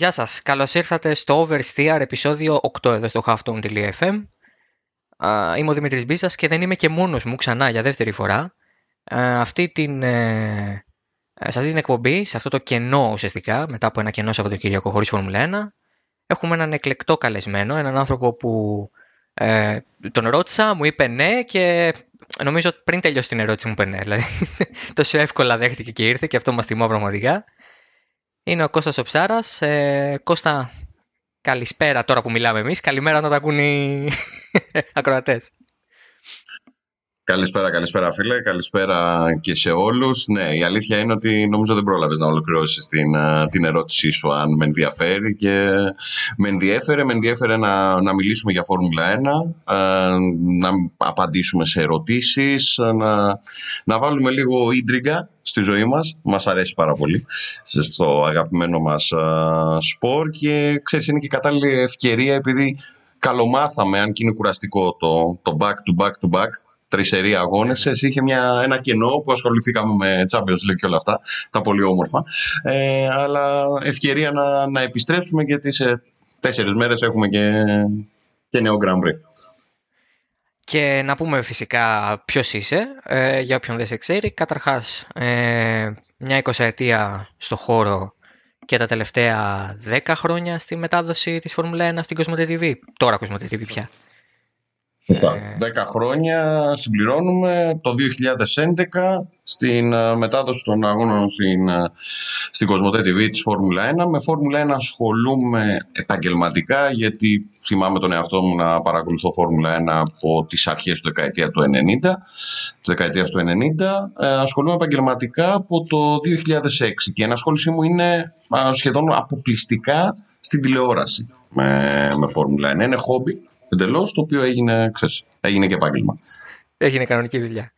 Γεια σας, καλώς ήρθατε στο Oversteer επεισόδιο 8 εδώ στο halftone.fm Είμαι ο Δημήτρης Μπίσας και δεν είμαι και μόνος μου ξανά για δεύτερη φορά αυτή την, ε, σε αυτή την εκπομπή, σε αυτό το κενό ουσιαστικά, μετά από ένα κενό Σαββατοκύριακο χωρίς Φόρμουλα 1 έχουμε έναν εκλεκτό καλεσμένο, έναν άνθρωπο που ε, τον ρώτησα, μου είπε ναι και νομίζω πριν τελειώσει την ερώτηση μου είπε ναι. Δηλαδή, τόσο εύκολα δέχτηκε και ήρθε και αυτό μας τιμώ πραγματικά. Είναι ο Κώστας ο Ψάρας. Ε, Κώστα, καλησπέρα τώρα που μιλάμε εμείς. Καλημέρα να τα ακούν οι ακροατές. Καλησπέρα, καλησπέρα φίλε, καλησπέρα και σε όλους. Ναι, η αλήθεια είναι ότι νομίζω δεν πρόλαβες να ολοκληρώσεις την, την ερώτησή σου αν με ενδιαφέρει και με ενδιέφερε, με ενδιέφερε να, να μιλήσουμε για Φόρμουλα 1, να απαντήσουμε σε ερωτήσεις, να, να βάλουμε λίγο ίντριγκα στη ζωή μας. Μας αρέσει πάρα πολύ στο αγαπημένο μας σπορ και ξέρεις είναι και κατάλληλη ευκαιρία επειδή καλομάθαμε αν και είναι κουραστικό το, το back to back to back τρισερή αγώνες. Εσύ είχε μια, ένα κενό που ασχοληθήκαμε με Champions League και όλα αυτά, τα πολύ όμορφα. Ε, αλλά ευκαιρία να, να επιστρέψουμε γιατί σε τέσσερις μέρες έχουμε και, και νέο Grand Prix. Και να πούμε φυσικά ποιος είσαι, ε, για όποιον δεν σε ξέρει. Καταρχάς, ε, μια εικοσαετία στο χώρο και τα τελευταία 10 χρόνια στη μετάδοση της Φόρμουλα 1 στην Κοσμοτέ TV. Τώρα Κοσμοτέ TV πια. Σωστά. Ε... Δέκα χρόνια συμπληρώνουμε το 2011 στην ε, μετάδοση των αγώνων στην, ε, στην Κοσμοτέ TV της Φόρμουλα 1. Με Φόρμουλα 1 ασχολούμαι επαγγελματικά γιατί θυμάμαι τον εαυτό μου να παρακολουθώ Φόρμουλα 1 από τις αρχές του δεκαετία του 90, δεκαετίας του 90. Ε, ασχολούμαι επαγγελματικά από το 2006 και η ενασχόλησή μου είναι σχεδόν αποκλειστικά στην τηλεόραση με, με Φόρμουλα 1. Είναι χόμπι εντελώς, το οποίο έγινε, ξέρεις, έγινε και επάγγελμα. Έγινε κανονική δουλειά.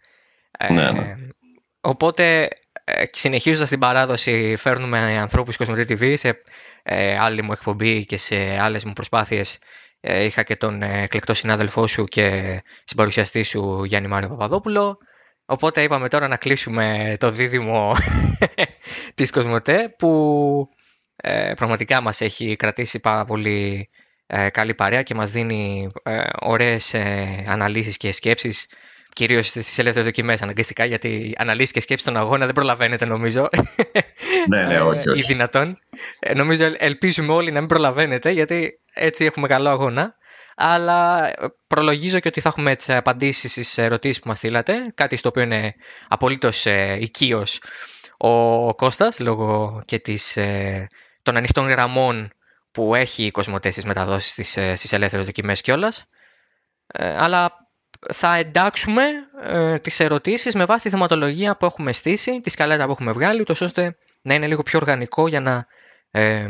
Ναι, ναι. Ε, οπότε, ε, συνεχίζοντας την παράδοση, φέρνουμε ανθρώπους Κοσμοτή TV σε ε, άλλη μου εκπομπή και σε άλλες μου προσπάθειες. Ε, είχα και τον ε, εκλεκτό συνάδελφό σου και συμπαρουσιαστή σου Γιάννη Μάριο Παπαδόπουλο. Οπότε είπαμε τώρα να κλείσουμε το δίδυμο της Κοσμοτέ που ε, πραγματικά μας έχει κρατήσει πάρα πολύ ε, καλή παρέα και μας δίνει ε, ωραίες ε, αναλύσεις και σκέψεις κυρίως στις ελεύθερες δοκιμές αναγκαστικά γιατί αναλύσεις και σκέψεις στον αγώνα δεν προλαβαίνετε νομίζω. Ναι, ναι, όχι, όχι. ή δυνατόν. Νομίζω ελπίζουμε όλοι να μην προλαβαίνετε γιατί έτσι έχουμε καλό αγώνα. Αλλά προλογίζω και ότι θα έχουμε έτσι απαντήσεις στις ερωτήσεις που μας στείλατε κάτι στο οποίο είναι απολύτως ε, οικείος ο Κώστας λόγω και της, ε, των ανοιχτών γραμμών που έχει η Κοσμοτέ στις μεταδόσεις στις, ε, στις ελεύθερες δοκιμές κιόλας. Ε, αλλά θα εντάξουμε ε, τις ερωτήσεις με βάση τη θεματολογία που έχουμε στήσει, τη σκαλέτα που έχουμε βγάλει, ούτως ώστε να είναι λίγο πιο οργανικό για να ε,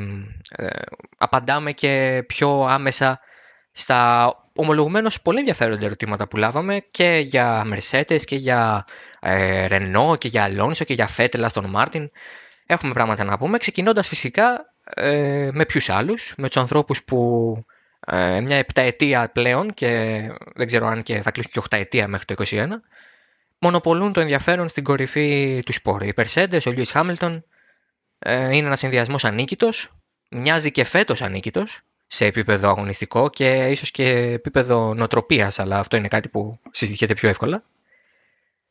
ε, απαντάμε και πιο άμεσα στα ομολογουμένως πολύ ενδιαφέροντα ερωτήματα που λάβαμε και για Mercedes και για ε, Renault και για Alonso και για Vettel στον Μάρτιν. Έχουμε πράγματα να πούμε, ξεκινώντας φυσικά ε, με ποιους άλλους, με τους ανθρώπους που ε, μια επταετία πλέον και δεν ξέρω αν και θα κλείσουν και οχταετία μέχρι το 2021 μονοπολούν το ενδιαφέρον στην κορυφή του σπόρου. Οι Περσέντες, ο Λιούις Χάμιλτον ε, είναι ένας συνδυασμός ανίκητος, μοιάζει και φέτος ανίκητος σε επίπεδο αγωνιστικό και ίσως και επίπεδο νοτροπίας, αλλά αυτό είναι κάτι που συζητιέται πιο εύκολα.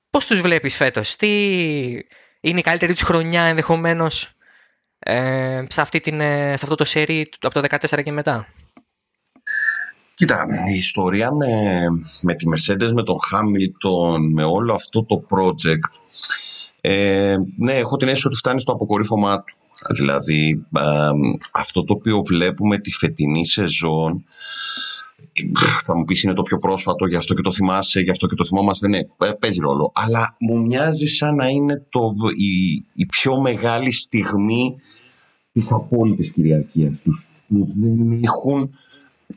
Πώς τους βλέπεις φέτος, τι είναι η καλύτερη τους χρονιά ενδεχομένως; Ε, σε, αυτή την, ε, σε αυτό το σερί από το 2014 και μετά. Κοίτα, η ιστορία με, με τη Mercedes, με τον Hamilton, με όλο αυτό το project, ε, ναι, έχω την αίσθηση ότι φτάνει στο αποκορύφωμά του. Δηλαδή, ε, αυτό το οποίο βλέπουμε τη φετινή σεζόν, θα μου πεις είναι το πιο πρόσφατο, γι' αυτό και το θυμάσαι, γι' αυτό και το θυμόμαστε. Ναι, ε, παίζει ρόλο. Αλλά μου μοιάζει σαν να είναι το, η, η πιο μεγάλη στιγμή της απόλυτης κυριαρχίας τους. Δεν έχουν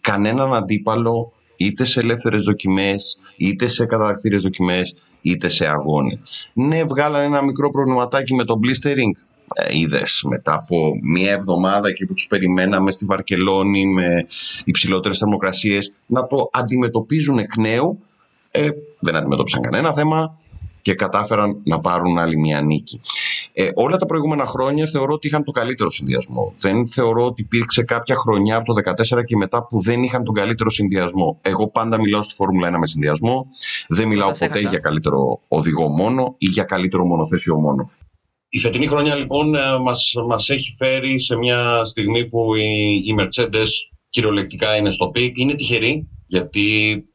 κανέναν αντίπαλο είτε σε ελεύθερες δοκιμές, είτε σε κατακτήρες δοκιμές, είτε σε αγώνη. Ναι, βγάλανε ένα μικρό προβληματάκι με το blistering. Ε, Είδες μετά από μία εβδομάδα και που τους περιμέναμε στη Βαρκελόνη με υψηλότερες θερμοκρασίες να το αντιμετωπίζουν εκ νέου. Ε, δεν αντιμετώπισαν κανένα θέμα. Και κατάφεραν να πάρουν άλλη μια νίκη. Ε, όλα τα προηγούμενα χρόνια θεωρώ ότι είχαν το καλύτερο συνδυασμό. Δεν θεωρώ ότι υπήρξε κάποια χρονιά από το 2014 και μετά που δεν είχαν τον καλύτερο συνδυασμό. Εγώ πάντα μιλάω στη Φόρμουλα 1 με συνδυασμό. Δεν μιλάω ποτέ για καλύτερο οδηγό μόνο ή για καλύτερο μονοθέσιο μόνο. Η φετινή χρονιά λοιπόν ε, μας, μας έχει φέρει σε μια στιγμή που η, η Mercedes κυριολεκτικά είναι στο peak. Είναι τυχερή γιατί ε,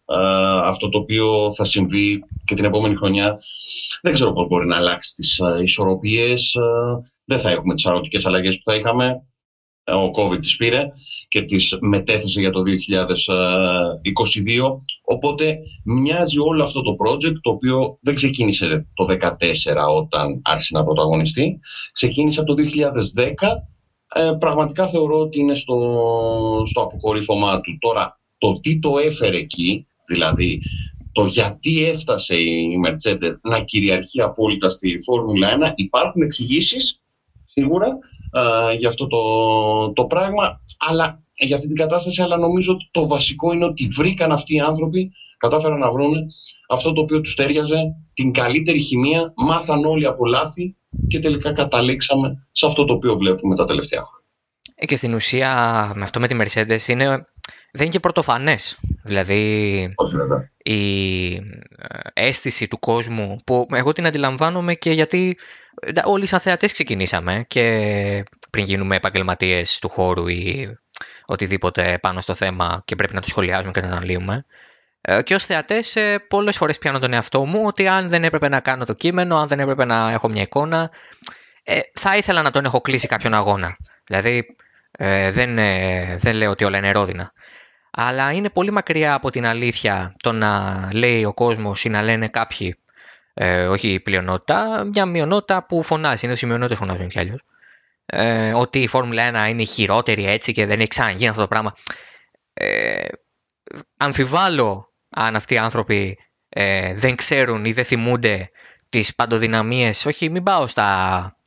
αυτό το οποίο θα συμβεί και την επόμενη χρονιά δεν ξέρω πώς μπορεί να αλλάξει τις uh, ισορροπίες. δεν θα έχουμε τις αρωτικές αλλαγές που θα είχαμε. Ο COVID τις πήρε και τις μετέθεσε για το 2022. Οπότε μοιάζει όλο αυτό το project, το οποίο δεν ξεκίνησε το 2014 όταν άρχισε να πρωταγωνιστεί, ξεκίνησε από το 2010. Ε, πραγματικά θεωρώ ότι είναι στο, στο αποκορύφωμά του. Τώρα, το τι το έφερε εκεί, δηλαδή το γιατί έφτασε η Mercedes να κυριαρχεί απόλυτα στη Φόρμουλα 1, υπάρχουν εξηγήσεις σίγουρα ε, για αυτό το, το πράγμα, αλλά για αυτή την κατάσταση, αλλά νομίζω ότι το βασικό είναι ότι βρήκαν αυτοί οι άνθρωποι, κατάφεραν να βρουν αυτό το οποίο τους τέριαζε, την καλύτερη χημεία, μάθαν όλοι από λάθη και τελικά καταλήξαμε σε αυτό το οποίο βλέπουμε τα τελευταία χρόνια. Ε, και στην ουσία με αυτό με τη Mercedes είναι, δεν είναι και πρωτοφανές. Δηλαδή η ε, αίσθηση του κόσμου που εγώ την αντιλαμβάνομαι και γιατί όλοι σαν θεατές ξεκινήσαμε και πριν γίνουμε επαγγελματίες του χώρου ή οτιδήποτε πάνω στο θέμα και πρέπει να το σχολιάζουμε και να το αναλύουμε. Ε, και ως θεατές, ε, πολλές φορές πιάνω τον εαυτό μου ότι αν δεν έπρεπε να κάνω το κείμενο, αν δεν έπρεπε να έχω μια εικόνα, ε, θα ήθελα να τον έχω κλείσει κάποιον αγώνα. Δηλαδή, δεν, δεν λέω ότι όλα είναι ρόδινα. Αλλά είναι πολύ μακριά από την αλήθεια το να λέει ο κόσμος ή να λένε κάποιοι, όχι η πλειονότητα, μια μειονότητα που φωνάζει. Είναι οι μειονότητε φωνάζουν κι αλλιώ ε, ότι η Φόρμουλα 1 είναι χειρότερη έτσι και δεν έχει ξαναγίνει αυτό το πράγμα. Ε, αμφιβάλλω αν αυτοί οι άνθρωποι ε, δεν ξέρουν ή δεν θυμούνται τις παντοδυναμίες. Όχι, μην πάω στα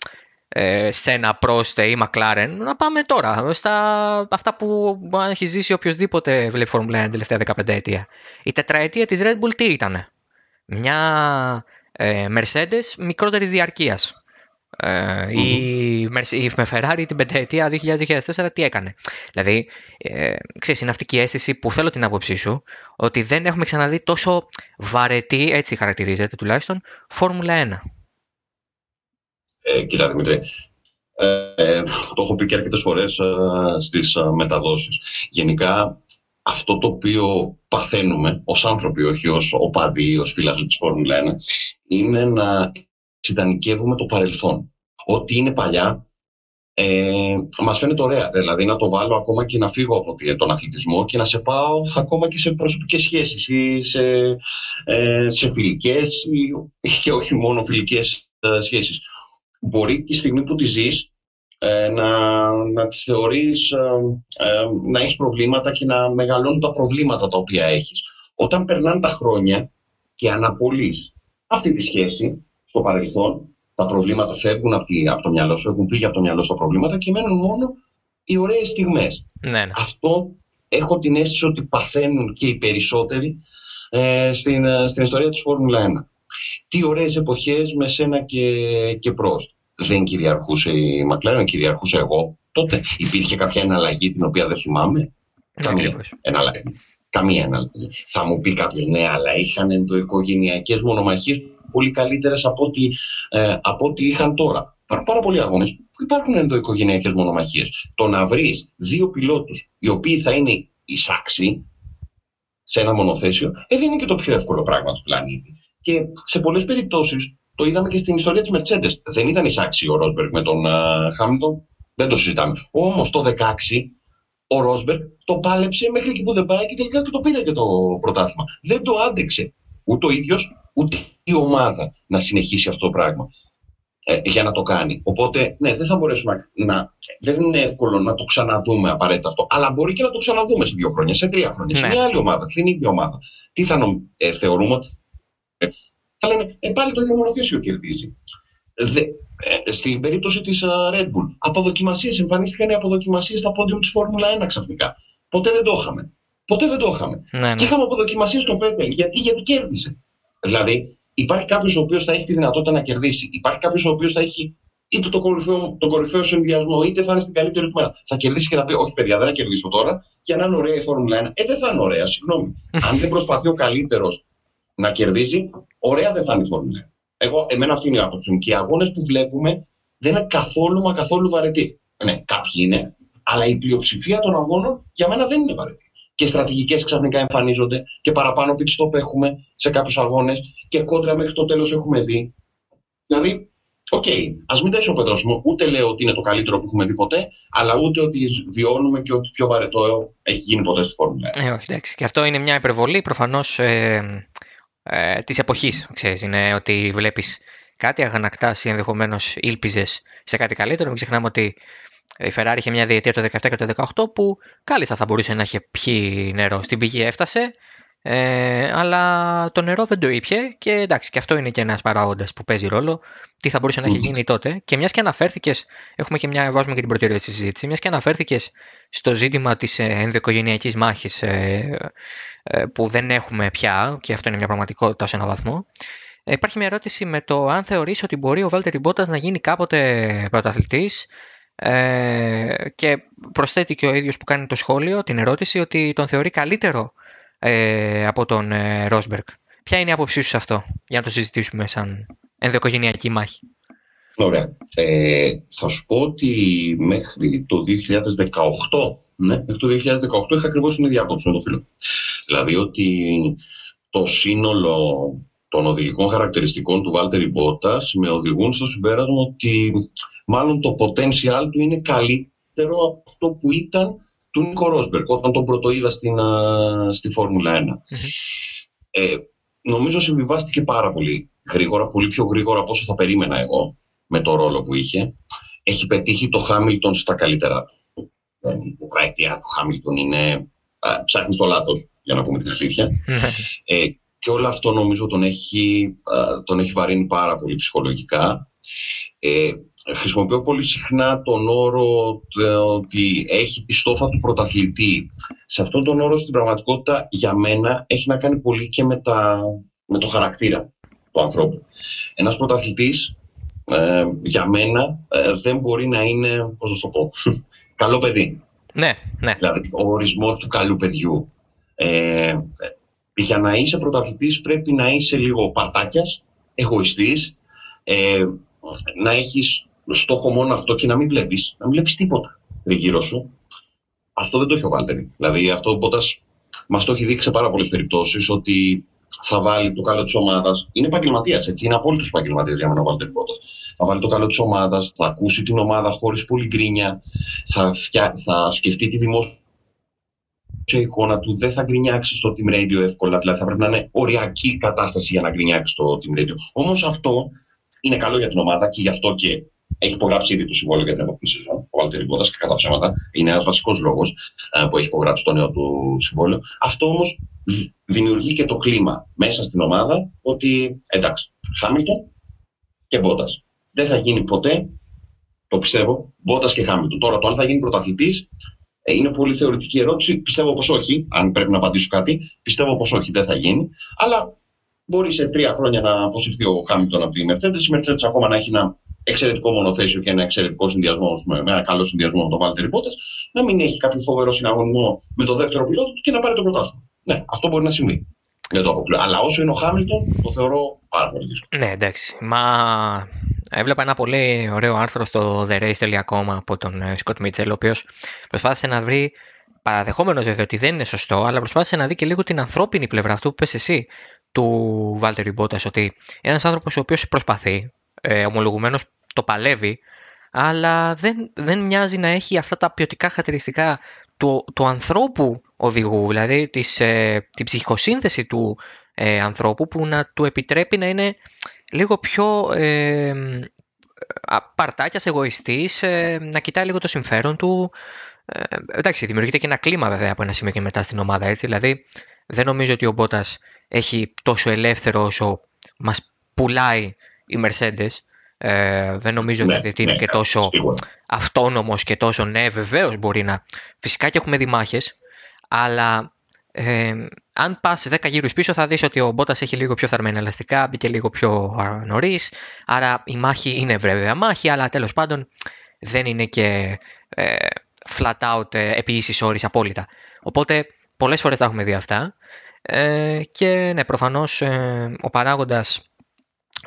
ε, Σένα, Πρόστε ή Μακλάρεν. Να πάμε τώρα στα αυτά που αν έχει ζήσει οποιοδήποτε βλέπει Φόρμουλα 1 την τελευταία 15 ετία. Η τετραετία της Red Bull τι ήταν. Μια ε, Mercedes μικρότερης διαρκείας ε, η, η με Ferrari την πενταετία 2004 τι έκανε; Δηλαδή, ε, ξέρεις, είναι αυτή και η αίσθηση που θέλω την άποψή σου ότι δεν έχουμε ξαναδεί τόσο βαρετή, έτσι χαρακτηρίζεται τουλάχιστον, Φόρμουλα 1. Ε, κοίτα Δημήτρη, ε, το έχω πει και αρκετές φορές ε, στις ε, μεταδόσεις. Γενικά, αυτό το οποίο παθαίνουμε ως άνθρωποι, όχι ως οπαδοί, ως φίλαθλοι της Φόρμουλα 1, είναι να συντανικεύουμε το παρελθόν. Ό,τι είναι παλιά ε, μας φαίνεται ωραία. Δηλαδή να το βάλω ακόμα και να φύγω από τον αθλητισμό και να σε πάω ακόμα και σε προσωπικές σχέσεις ή σε, ε, σε φιλικές ή, και όχι μόνο φιλικές ε, σχέσεις. Μπορεί τη στιγμή που τη ζεις ε, να, να τις θεωρείς, ε, ε, να έχεις προβλήματα και να μεγαλώνουν τα προβλήματα τα οποία έχεις. Όταν περνάνε τα χρόνια και αναπολύεις αυτή τη σχέση, στο παρελθόν, τα προβλήματα φεύγουν από, από το μυαλό σου, έχουν φύγει από το μυαλό σου τα προβλήματα και μένουν μόνο οι ωραίες στιγμές. Ναι, ναι. Αυτό έχω την αίσθηση ότι παθαίνουν και οι περισσότεροι ε, στην, ε, στην ιστορία της Φόρμουλα 1. Τι ωραίες εποχές με σένα και, και προς. Δεν κυριαρχούσε η Μακλάρεν, κυριαρχούσε εγώ. Τότε υπήρχε κάποια εναλλαγή την οποία δεν θυμάμαι; Ναι, Καμία εναλλαγή. Καμία εναλλαγή. Θα μου πει κάποιος ναι, αλλά είχαν ενδοοικογενειακές μονομαχίες πολύ καλύτερες από, ό,τι, ε, από ό,τι είχαν τώρα. Υπάρχουν πάρα πολλοί αγώνες που υπάρχουν ενδοοικογενειακές μονομαχίες. Το να βρεις δύο πιλότους οι οποίοι θα είναι εισάξιοι σε ένα μονοθέσιο, ε, δεν είναι και το πιο εύκολο πράγμα του πλανήτη. Και σε πολλές περιπτώσεις το είδαμε και στην ιστορία της Mercedes. Δεν ήταν εισάξιοι ο Ρόσμπεργκ με τον Χάμιλτον, δεν το συζητάμε. Όμως το 16 ο Ρόσμπεργκ το πάλεψε μέχρι εκεί που δεν πάει και τελικά το πήρε και το πρωτάθλημα. Δεν το άντεξε ούτε ο ίδιος, ούτε η ομάδα να συνεχίσει αυτό το πράγμα ε, για να το κάνει. Οπότε, ναι, δεν θα μπορέσουμε να, Δεν είναι εύκολο να το ξαναδούμε απαραίτητα αυτό. Αλλά μπορεί και να το ξαναδούμε σε δύο χρόνια, σε τρία χρόνια, σε ναι. μια άλλη ομάδα, στην ίδια ομάδα. Τι θα νομ, ε, θεωρούμε ότι. Ε, θα λένε, ε, πάλι το ίδιο μονοθέσιο κερδίζει. Δε, ε, στην περίπτωση της uh, Red Bull, αποδοκιμασίες, εμφανίστηκαν οι αποδοκιμασίες στα πόντια της Φόρμουλα 1 ξαφνικά. Ποτέ δεν το είχαμε. Ποτέ δεν το είχαμε. Ναι, ναι. Και είχαμε αποδοκιμασίες στον Φέτελ. Γιατί, γιατί κέρδισε. Δηλαδή, Υπάρχει κάποιος ο οποίος θα έχει τη δυνατότητα να κερδίσει. Υπάρχει κάποιος ο οποίος θα έχει είτε το κορυφαίο, τον κορυφαίο συνδυασμό, είτε θα είναι στην καλύτερη του μέρα. Θα κερδίσει και θα πει: Όχι, παιδιά, δεν θα κερδίσω τώρα, για να είναι ωραία η Φόρμουλα 1. Ε, δεν θα είναι ωραία, συγγνώμη. Αν δεν προσπαθεί ο καλύτερος να κερδίζει, ωραία δεν θα είναι η Φόρμουλα 1. Εγώ, εμένα αυτή είναι η άποψη μου. Και οι αγώνες που βλέπουμε δεν είναι καθόλου μα καθόλου βαρετοί. Ναι, κάποιοι είναι, αλλά η πλειοψηφία των αγώνων για μένα δεν είναι βαρετή. Και στρατηγικές ξαφνικά εμφανίζονται και παραπάνω pit stop έχουμε σε κάποιους αγώνες και κόντρα μέχρι το τέλος έχουμε δει. Δηλαδή, OK, okay, ας μην τα ισοπεδώσουμε. Ούτε λέω ότι είναι το καλύτερο που έχουμε δει ποτέ, αλλά ούτε ότι βιώνουμε και ό,τι πιο βαρετό έχει γίνει ποτέ στη Φόρμουλα. Ε, όχι, εντάξει. Και αυτό είναι μια υπερβολή προφανώς ε, ε, της εποχής. Είναι ότι βλέπεις κάτι, αγανακτάς ή ενδεχομένως ήλπιζες σε κάτι καλύτερο. Μην ξεχνάμε ότι η Ferrari είχε μια διετία το 17 και το 18 που κάλλιστα θα μπορούσε να είχε πιει νερό. Στην πηγή έφτασε, ε, αλλά το νερό δεν το ήπια και εντάξει, και αυτό είναι και ένας παράγοντας που παίζει ρόλο. Τι θα μπορούσε να έχει γίνει τότε. Και μιας και αναφέρθηκες, έχουμε και μια, βάζουμε και την προτεραιότητα στη συζήτηση, μιας και αναφέρθηκες στο ζήτημα της ε, ενδοοικογενειακής μάχης ε, ε, που δεν έχουμε πια, και αυτό είναι μια πραγματικότητα σε έναν βαθμό. Υπάρχει μια ερώτηση με το αν θεωρείς ότι μπορεί ο Βάλτερ Μπότας να γίνει κάποτε πρωταθλητής ε, και προσθέτει και ο ίδιος που κάνει το σχόλιο την ερώτηση ότι τον θεωρεί καλύτερο ε, από τον ε, Ρόσμπεργκ. Ποια είναι η άποψή σου σε αυτό, για να το συζητήσουμε σαν ενδοοικογενειακή μάχη; Ωραία. Ε, θα σου πω ότι μέχρι το 2018, ναι, μέχρι το 2018 είχα ακριβώς την ίδια άποψη με το φίλο. Δηλαδή ότι το σύνολο των οδηγικών χαρακτηριστικών του Βάλτερη Μπότας με οδηγούν στο συμπέρασμα ότι μάλλον το potential του είναι καλύτερο από αυτό που ήταν του Νίκο Ρόσμπερκ όταν τον πρωτοείδα στην, στη Φόρμουλα 1. Ε, νομίζω συμβιβάστηκε πάρα πολύ γρήγορα, πολύ πιο γρήγορα από όσο θα περίμενα εγώ με το ρόλο που είχε. Έχει πετύχει το Χάμιλτον στα καλύτερά του. Ε, η δεκαετία του Χάμιλτον είναι. Ψάχνεις το λάθος, για να πούμε την αλήθεια. ε, και όλο αυτό νομίζω τον έχει, τον έχει βαρύνει πάρα πολύ ψυχολογικά. Ε, χρησιμοποιώ πολύ συχνά τον όρο ότι έχει τη στόφα του πρωταθλητή. Σε αυτόν τον όρο στην πραγματικότητα για μένα έχει να κάνει πολύ και με, τα, με το χαρακτήρα του ανθρώπου. Ένας πρωταθλητής ε, για μένα ε, δεν μπορεί να είναι, πώς να το πω, καλό παιδί. Ναι, ναι. Δηλαδή ο ορισμός του καλού παιδιού. Ε, για να είσαι πρωταθλητής πρέπει να είσαι λίγο παρτάκιας, εγωιστής, ε, να έχεις στόχο μόνο αυτό και να μην βλέπεις, να μην βλέπεις τίποτα γύρω σου. Αυτό δεν το έχει ο Βάλτερη. Δηλαδή αυτό ο Μπότας μας το έχει δείξει σε πάρα πολλές περιπτώσεις ότι θα βάλει το καλό της ομάδας. Είναι επαγγελματίας, έτσι. Είναι απόλυτος επαγγελματίας για μένα ο Βάλτερ Μπότας. Θα βάλει το καλό της ομάδας, θα ακούσει την ομάδα χωρίς πολύ γκρίνια, θα, θα σκεφτεί τη δημόσια εικόνα του δεν θα γκρινιάξει στο Team Radio εύκολα. Δηλαδή θα πρέπει να είναι οριακή κατάσταση για να γκρινιάξει στο Team Radio. Όμως αυτό είναι καλό για την ομάδα και γι' αυτό και έχει υπογράψει ήδη το συμβόλαιο για την επόμενη σεζόν. Ο Βάλτερ Μπότα και κατά ψέματα είναι ένας βασικός λόγος ε, που έχει υπογράψει το νέο του συμβόλαιο. Αυτό όμως δημιουργεί και το κλίμα μέσα στην ομάδα ότι εντάξει, Χάμιλτον και Μπότα. Δεν θα γίνει ποτέ, το πιστεύω, Μπότα και Χάμιλτον. Τώρα το αν θα γίνει πρωταθλητής ε, είναι πολύ θεωρητική ερώτηση. Πιστεύω πως όχι, αν πρέπει να απαντήσω κάτι. Πιστεύω πως όχι, δεν θα γίνει. Αλλά μπορεί σε τρία χρόνια να αποσυρθεί ο Χάμιλτον από τη Mercedes. Η Mercedes ακόμα να έχει ένα εξαιρετικό μονοθέσιο και ένα εξαιρετικό συνδυασμό, με ένα καλό συνδυασμό με τον Βάλτερ Μπότα, να μην έχει κάποιο φοβερό συναγωνισμό με το δεύτερο πιλότο και να πάρει το πρωτάθλημα. Ναι, αυτό μπορεί να συμβεί. Δεν το αποκλείω. Αλλά όσο είναι ο Χάμιλτον, το θεωρώ πάρα πολύ δύσκολο. Ναι, εντάξει. Μα έβλεπα ένα πολύ ωραίο άρθρο στο TheRace.com από τον Σκοτ Μίτσελ, ο οποίος προσπάθησε να βρει παραδεχόμενος βέβαια ότι δεν είναι σωστό, αλλά προσπάθησε να δει και λίγο την ανθρώπινη πλευρά αυτού που πες εσύ του Βάλτερ Μπότα. Ότι ένας άνθρωπος ο οποίος προσπαθεί, ε, ομολογουμένως το παλεύει, αλλά δεν, δεν μοιάζει να έχει αυτά τα ποιοτικά χαρακτηριστικά του, του ανθρώπου οδηγού, δηλαδή της, ε, την ψυχοσύνθεση του ε, ανθρώπου που να του επιτρέπει να είναι λίγο πιο ε, παρτάκιας, εγωιστής, ε, να κοιτάει λίγο το συμφέρον του. Ε, εντάξει, δημιουργείται και ένα κλίμα βέβαια από ένα σημείο και μετά στην ομάδα, έτσι, δηλαδή δεν νομίζω ότι ο Μπότας έχει τόσο ελεύθερο όσο μας πουλάει η Mercedes. Ε, δεν νομίζω ναι, ότι είναι ναι, και τόσο αυτόνομος και τόσο ναι βεβαίως μπορεί να... Φυσικά και έχουμε δει μάχες, αλλά Ε, αν πας 10 γύρους πίσω, θα δεις ότι ο Μπότας έχει λίγο πιο θερμένα ελαστικά, μπήκε λίγο πιο νωρίς. Άρα η μάχη είναι βέβαια μάχη, αλλά τέλος πάντων δεν είναι και ε, flat out ε, επί ίσης όρης απόλυτα. Οπότε πολλές φορές τα έχουμε δει αυτά ε, και ναι, προφανώς ε, ο παράγοντας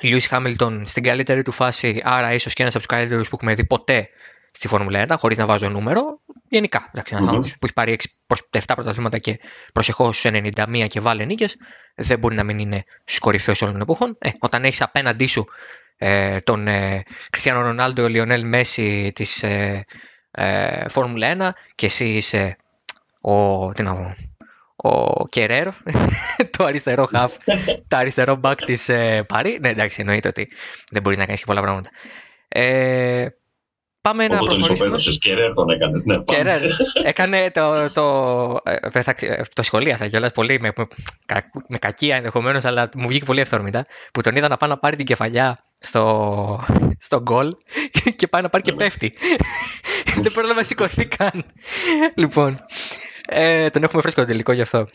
Lewis Hamilton στην καλύτερη του φάση, άρα ίσως και ένας από τους καλύτερους που έχουμε δει ποτέ στη Φόρμουλα 1, χωρίς να βάζω νούμερο, γενικά. Εντάξει, mm-hmm. που έχει πάρει 6 7 πρωταθλήματα και προσεχώς 91 και βάλε νίκες, δεν μπορεί να μην είναι στου κορυφαίου όλων των εποχών. Ε, όταν έχεις απέναντί σου ε, τον ε, Κριστιανό Ρονάλντο, Λιονέλ Μέση της ε, ε, Φόρμουλα 1 και εσύ είσαι ο, τι να ο Κερέρ, το αριστερό χαφ, το αριστερό μπακ της ε, Παρή. Ναι, εντάξει, εννοείται ότι δεν μπορεί να κάνει και πολλά πράγματα. Ε, Πάμε να προχωρήσουμε. Οπότε τον Κερέρ τον έκανες. Ναι, Κερέρ. Έκανε το, το, ε, θα, το σχολίασα κιόλας πολύ με, με, με κακία ενδεχομένως, αλλά μου βγήκε πολύ ευθόρμητα που τον είδα να πάει να πάρει την κεφαλιά στο, στο γκολ και πάει να πάρει και ναι. πέφτει. Δεν πρόλαβε να σηκωθεί καν. λοιπόν, ε, τον έχουμε φρέσκο τελικό γι' αυτό.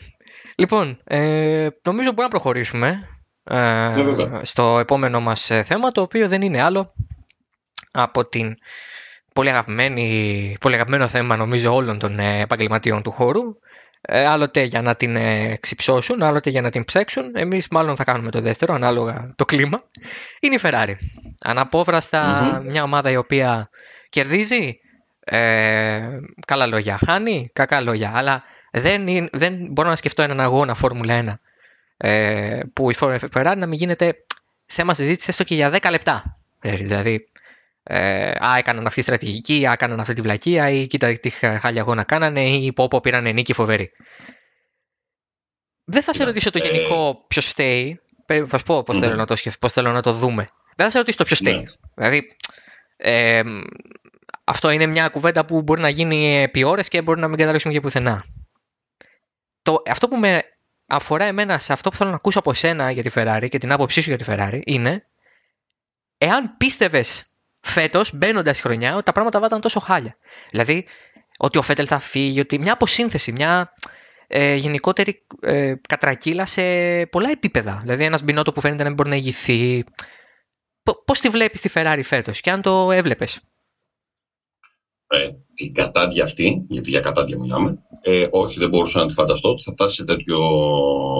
Λοιπόν, ε, νομίζω μπορούμε να προχωρήσουμε ε, ναι, στο επόμενο μας ε, θέμα, το οποίο δεν είναι άλλο από την πολύ, αγαπημένη, πολύ αγαπημένο θέμα νομίζω όλων των ε, επαγγελματιών του χώρου. Ε, άλλοτε για να την ε, ξυψώσουν, άλλοτε για να την ψέξουν. Εμείς μάλλον θα κάνουμε το δεύτερο, ανάλογα το κλίμα. Είναι η Ferrari. αναπόβραστα μια ομάδα η οποία κερδίζει, ε, καλά λόγια. Χάνει, κακά λόγια. Αλλά δεν, δεν μπορώ να σκεφτώ έναν αγώνα Φόρμουλα 1 ε, που η Ferrari να μην γίνεται θέμα συζήτησης έστω και για 10 λεπτά. Δηλαδή, ε, α, έκαναν αυτή τη στρατηγική, α, έκαναν αυτή τη βλακεία ή κοίτα τι χάλια αγώνα κάνανε ή πω πω πήραν νίκη φοβερή. Δεν θα σε ρωτήσω το ε, γενικό ποιος φταίει. Θα σου πω πώς θέλω, να το πώς θέλω να το δούμε. Δεν θα σε ρωτήσω το ποιος φταίει. Ναι. Δηλαδή, ε, αυτό είναι μια κουβέντα που μπορεί να γίνει επί ώρες και μπορεί να μην καταλήξουμε και πουθενά. Το, αυτό που με αφορά εμένα σε αυτό που θέλω να ακούσω από εσένα για τη Ferrari και την άποψή σου για τη Ferrari είναι εάν πίστευες φέτος, μπαίνοντας στη χρονιά, ότι τα πράγματα βάταν τόσο χάλια. Δηλαδή, ότι ο Φέτελ θα φύγει, ότι μια αποσύνθεση, μια ε, γενικότερη ε, κατρακύλα σε πολλά επίπεδα. Δηλαδή, ένας μπινότο που φαίνεται να μην μπορεί να ηγηθεί. Πώς τη βλέπεις τη Ferrari φέτος και αν το έβλεπες; Ε, η κατάδια αυτή, γιατί για κατάδια μιλάμε, ε, όχι δεν μπορούσα να τη φανταστώ ότι θα φτάσει σε τέτοιο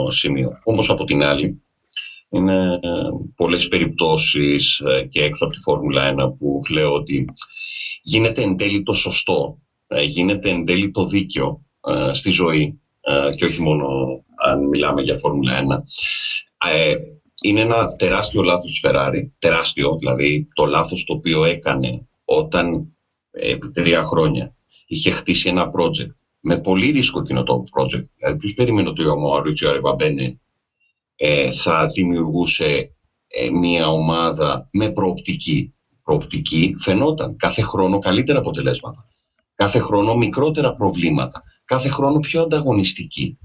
σημείο. Όμως από την άλλη, είναι πολλές περιπτώσεις ε, και έξω από τη Φόρμουλα 1 που λέω ότι γίνεται εν τέλει το σωστό, ε, γίνεται εν τέλει το δίκαιο ε, στη ζωή και όχι μόνο αν μιλάμε για Φόρμουλα 1. Είναι ένα τεράστιο λάθος της Ferrari, τεράστιο, δηλαδή το λάθος το οποίο έκανε όταν επί τρία χρόνια είχε χτίσει ένα project με πολύ ρίσκο εκείνο το project. Δηλαδή, ποιος περίμενε ότι ο Μαουρίτσιο Αρεβαμπένε ε, θα δημιουργούσε ε, μια ομάδα με προοπτική; Προοπτική φαινόταν κάθε χρόνο καλύτερα αποτελέσματα. Κάθε χρόνο μικρότερα προβλήματα. Κάθε χρόνο πιο ανταγωνιστική.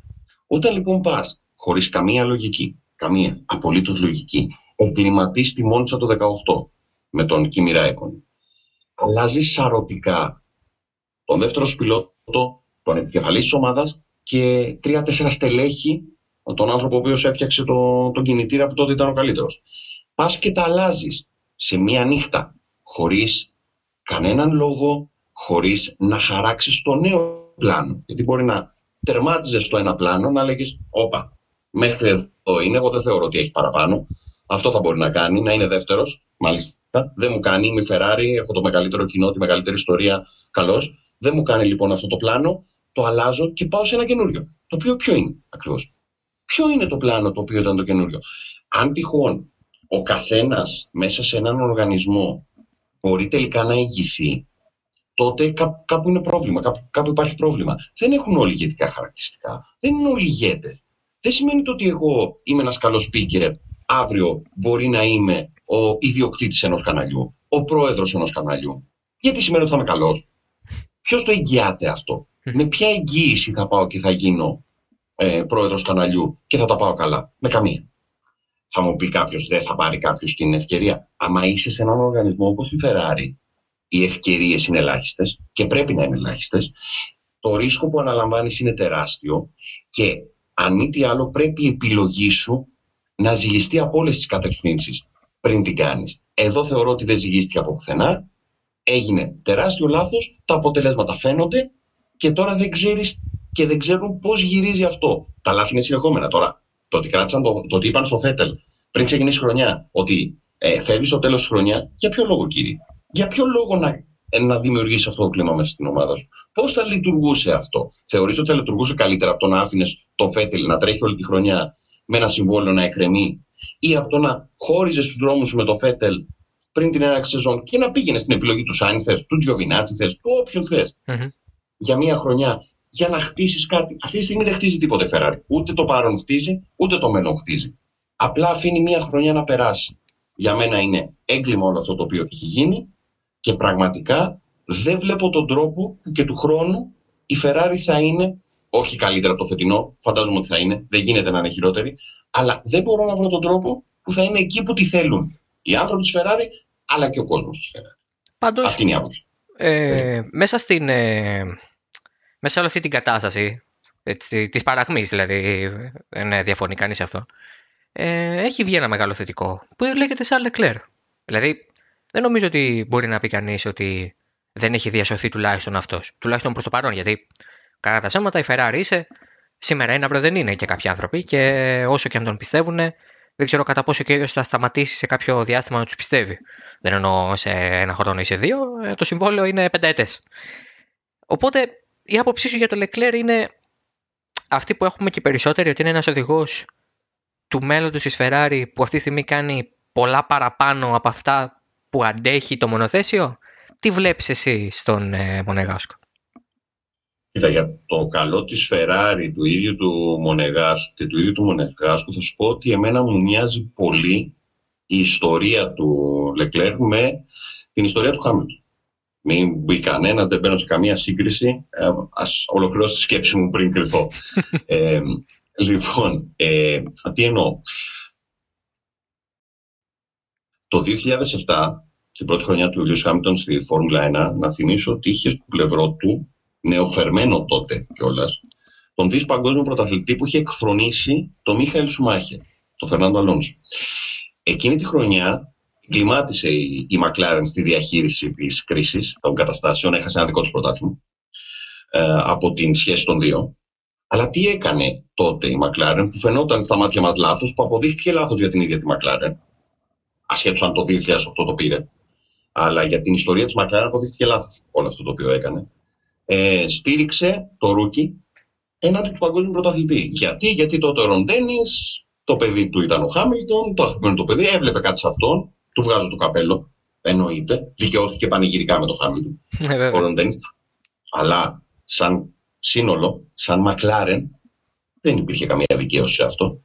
Όταν λοιπόν πας χωρίς καμία λογική, καμία απολύτως λογική, εγκληματείς τη Μόντσα το 18 με τον Κίμηρα Έκον, αλλάζεις σαρωτικά τον δεύτερο σπιλότο, τον επικεφαλής της ομάδας και τρία-τέσσερα στελέχη τον άνθρωπο ο οποίος έφτιαξε το, τον κινητήρα που τότε ήταν ο καλύτερος. Πας και τα αλλάζεις σε μία νύχτα, χωρίς κανέναν λόγο, χωρίς να χαράξεις το νέο πλάνο. Γιατί μπορεί να τερμάτιζες το ένα πλάνο, να λέγεις, όπα, μέχρι εδώ είναι, εγώ δεν θεωρώ ότι έχει παραπάνω. Αυτό θα μπορεί να κάνει, να είναι δεύτερος, μάλιστα. Δεν μου κάνει, είμαι Ferrari, έχω το μεγαλύτερο κοινό, τη μεγαλύτερη ιστορία, καλώς. Δεν μου κάνει λοιπόν αυτό το πλάνο, το αλλάζω και πάω σε ένα καινούριο. Το οποίο ποιο είναι ακριβώς; Ποιο είναι το πλάνο το οποίο ήταν το καινούριο; Αν τυχόν ο καθένας μέσα σε έναν οργανισμό μπορεί τελικά να ηγηθεί, τότε κάπου είναι πρόβλημα, κάπου, υπάρχει πρόβλημα. Δεν έχουν όλοι ηγετικά χαρακτηριστικά. Δεν είναι όλοι ηγέτες. Δεν σημαίνει το ότι εγώ είμαι ένας καλός speaker, αύριο μπορεί να είμαι ο ιδιοκτήτης ενός καναλιού, ο πρόεδρος ενός καναλιού. Γιατί σημαίνει ότι θα είμαι καλός; Ποιος το εγγυάται αυτό; Με ποια εγγύηση θα πάω και θα γίνω ε, πρόεδρος καναλιού και θα τα πάω καλά; Με καμία. Θα μου πει κάποιος, δεν θα πάρει κάποιος την ευκαιρία. Άμα είσαι σε έναν οργανισμό όπως η Ferrari, οι ευκαιρίες είναι ελάχιστες και πρέπει να είναι ελάχιστες. το ρίσκο που αναλαμβάνεις είναι τεράστιο και αν μη τι άλλο πρέπει η επιλογή σου να ζυγιστεί από όλες τις κατευθύνσεις πριν την κάνεις. Εδώ θεωρώ ότι δεν ζυγίστηκε από πουθενά. Έγινε τεράστιο λάθος, τα αποτελέσματα φαίνονται και τώρα δεν ξέρεις και δεν ξέρουν πώς γυρίζει αυτό. Τα λάθη είναι συνεχόμενα τώρα. Το ότι, κράτησαν το, το ότι είπαν στο Φέτελ πριν ξεκινήσει χρονιά ότι ε, φεύγεις στο τέλος της χρονιάς, για ποιο λόγο κύριε; Για ποιο λόγο να, ε, να δημιουργήσεις αυτό το κλίμα μέσα στην ομάδα σου; Πώς θα λειτουργούσε αυτό; Θεωρείς ότι θα λειτουργούσε καλύτερα από το να άφηνες το Φέτελ να τρέχει όλη τη χρονιά με ένα συμβόλαιο να εκκρεμεί ή από το να χώριζες του δρόμους με το Φέτελ πριν την έναρξη σεζόν και να πήγαινες στην επιλογή του Σάινθε, του Τζιοβινάτσι θες, του όποιον θες. Mm-hmm. Για μία χρονιά για να χτίσεις κάτι. Αυτή τη στιγμή δεν χτίζει τίποτε Ferrari. Ούτε το παρόν χτίζει, ούτε το μέλλον χτίζει. Απλά αφήνει μία χρονιά να περάσει. Για μένα είναι έγκλημα όλο αυτό το οποίο έχει γίνει και πραγματικά δεν βλέπω τον τρόπο που και του χρόνου η Ferrari θα είναι όχι καλύτερα από το φετινό, φαντάζομαι ότι θα είναι, δεν γίνεται να είναι χειρότερη, αλλά δεν μπορώ να βρω τον τρόπο που θα είναι εκεί που τη θέλουν οι άνθρωποι της Ferrari, αλλά και ο κόσμος της Ferrari. Πάντως, αυτή είναι η άποψη. Ε, μέσα, στην, ε, μέσα σε όλη αυτή την κατάσταση, της της παραχμής δηλαδή, δεν διαφωνεί κανείς αυτό, ε, έχει βγει ένα μεγάλο θετικό που λέγεται σαν Leclerc. Δηλαδή, δεν νομίζω ότι μπορεί να πει κανείς ότι δεν έχει διασωθεί τουλάχιστον αυτός. Τουλάχιστον προς το παρόν, γιατί Κατά τα ψέματα, η Ferrari είσαι σήμερα είναι, αύριο δεν είναι και κάποιοι άνθρωποι και όσο και αν τον πιστεύουν, δεν ξέρω κατά πόσο και ο ίδιος θα σταματήσει σε κάποιο διάστημα να τους πιστεύει. Δεν εννοώ σε ένα χρόνο ή σε δύο, ε, το συμβόλαιο είναι πενταετές. Οπότε η άποψή σου για το Leclerc είναι αυτή που έχουμε και περισσότεροι, ότι είναι ένας οδηγός του μέλλοντος της Ferrari που αυτή τη στιγμή κάνει πολλά παραπάνω από αυτά που αντέχει το μονοθέσιο. Τι βλέπεις εσύ στον ε, Μονεγάσκο. Κοίτα, για το καλό της Ferrari, του ίδιου του Μονεγάσκου και του ίδιου του Μονεγάσκου, θα σου πω ότι εμένα μου μοιάζει πολύ η ιστορία του Leclerc με την ιστορία του Χάμιλτον. Μην μπει κανένας, δεν μπαίνω σε καμία σύγκριση. Ε, ας ολοκληρώσω τη σκέψη μου πριν κρυθώ. ε, λοιπόν, ε, τι εννοώ. Το 2007, την πρώτη χρονιά του Λιούς Χάμιλτον στη Φόρμουλα 1, να θυμίσω ότι είχε στο πλευρό του νεοφερμένο τότε κιόλας, τον δι παγκόσμιο πρωταθλητή που είχε εκφρονήσει τον Μίχαελ Σουμάχερ, τον Φερνάντο Αλόνσο. Εκείνη τη χρονιά κλιμάτισε η, η McLaren στη διαχείριση της κρίσης των καταστάσεων, έχασε ένα δικό του πρωτάθλημα ε, από την σχέση των δύο. Αλλά τι έκανε τότε η McLaren που φαινόταν στα μάτια μας λάθος, που αποδείχθηκε λάθος για την ίδια τη McLaren, ασχέτως αν το 2008 το πήρε, αλλά για την ιστορία της McLaren αποδείχθηκε λάθος όλο αυτό το οποίο έκανε ε, στήριξε το Ρούκι έναντι του παγκόσμιου πρωταθλητή. Γιατί, γιατί τότε ο Ροντένι, το παιδί του ήταν ο Χάμιλτον, το αγαπημένο το παιδί, έβλεπε κάτι σε αυτόν, του βγάζω το καπέλο, εννοείται, δικαιώθηκε πανηγυρικά με το Χάμιλτον, ε, ο Ροντένι. Αλλά σαν σύνολο, σαν Μακλάρεν, δεν υπήρχε καμία δικαίωση σε αυτό,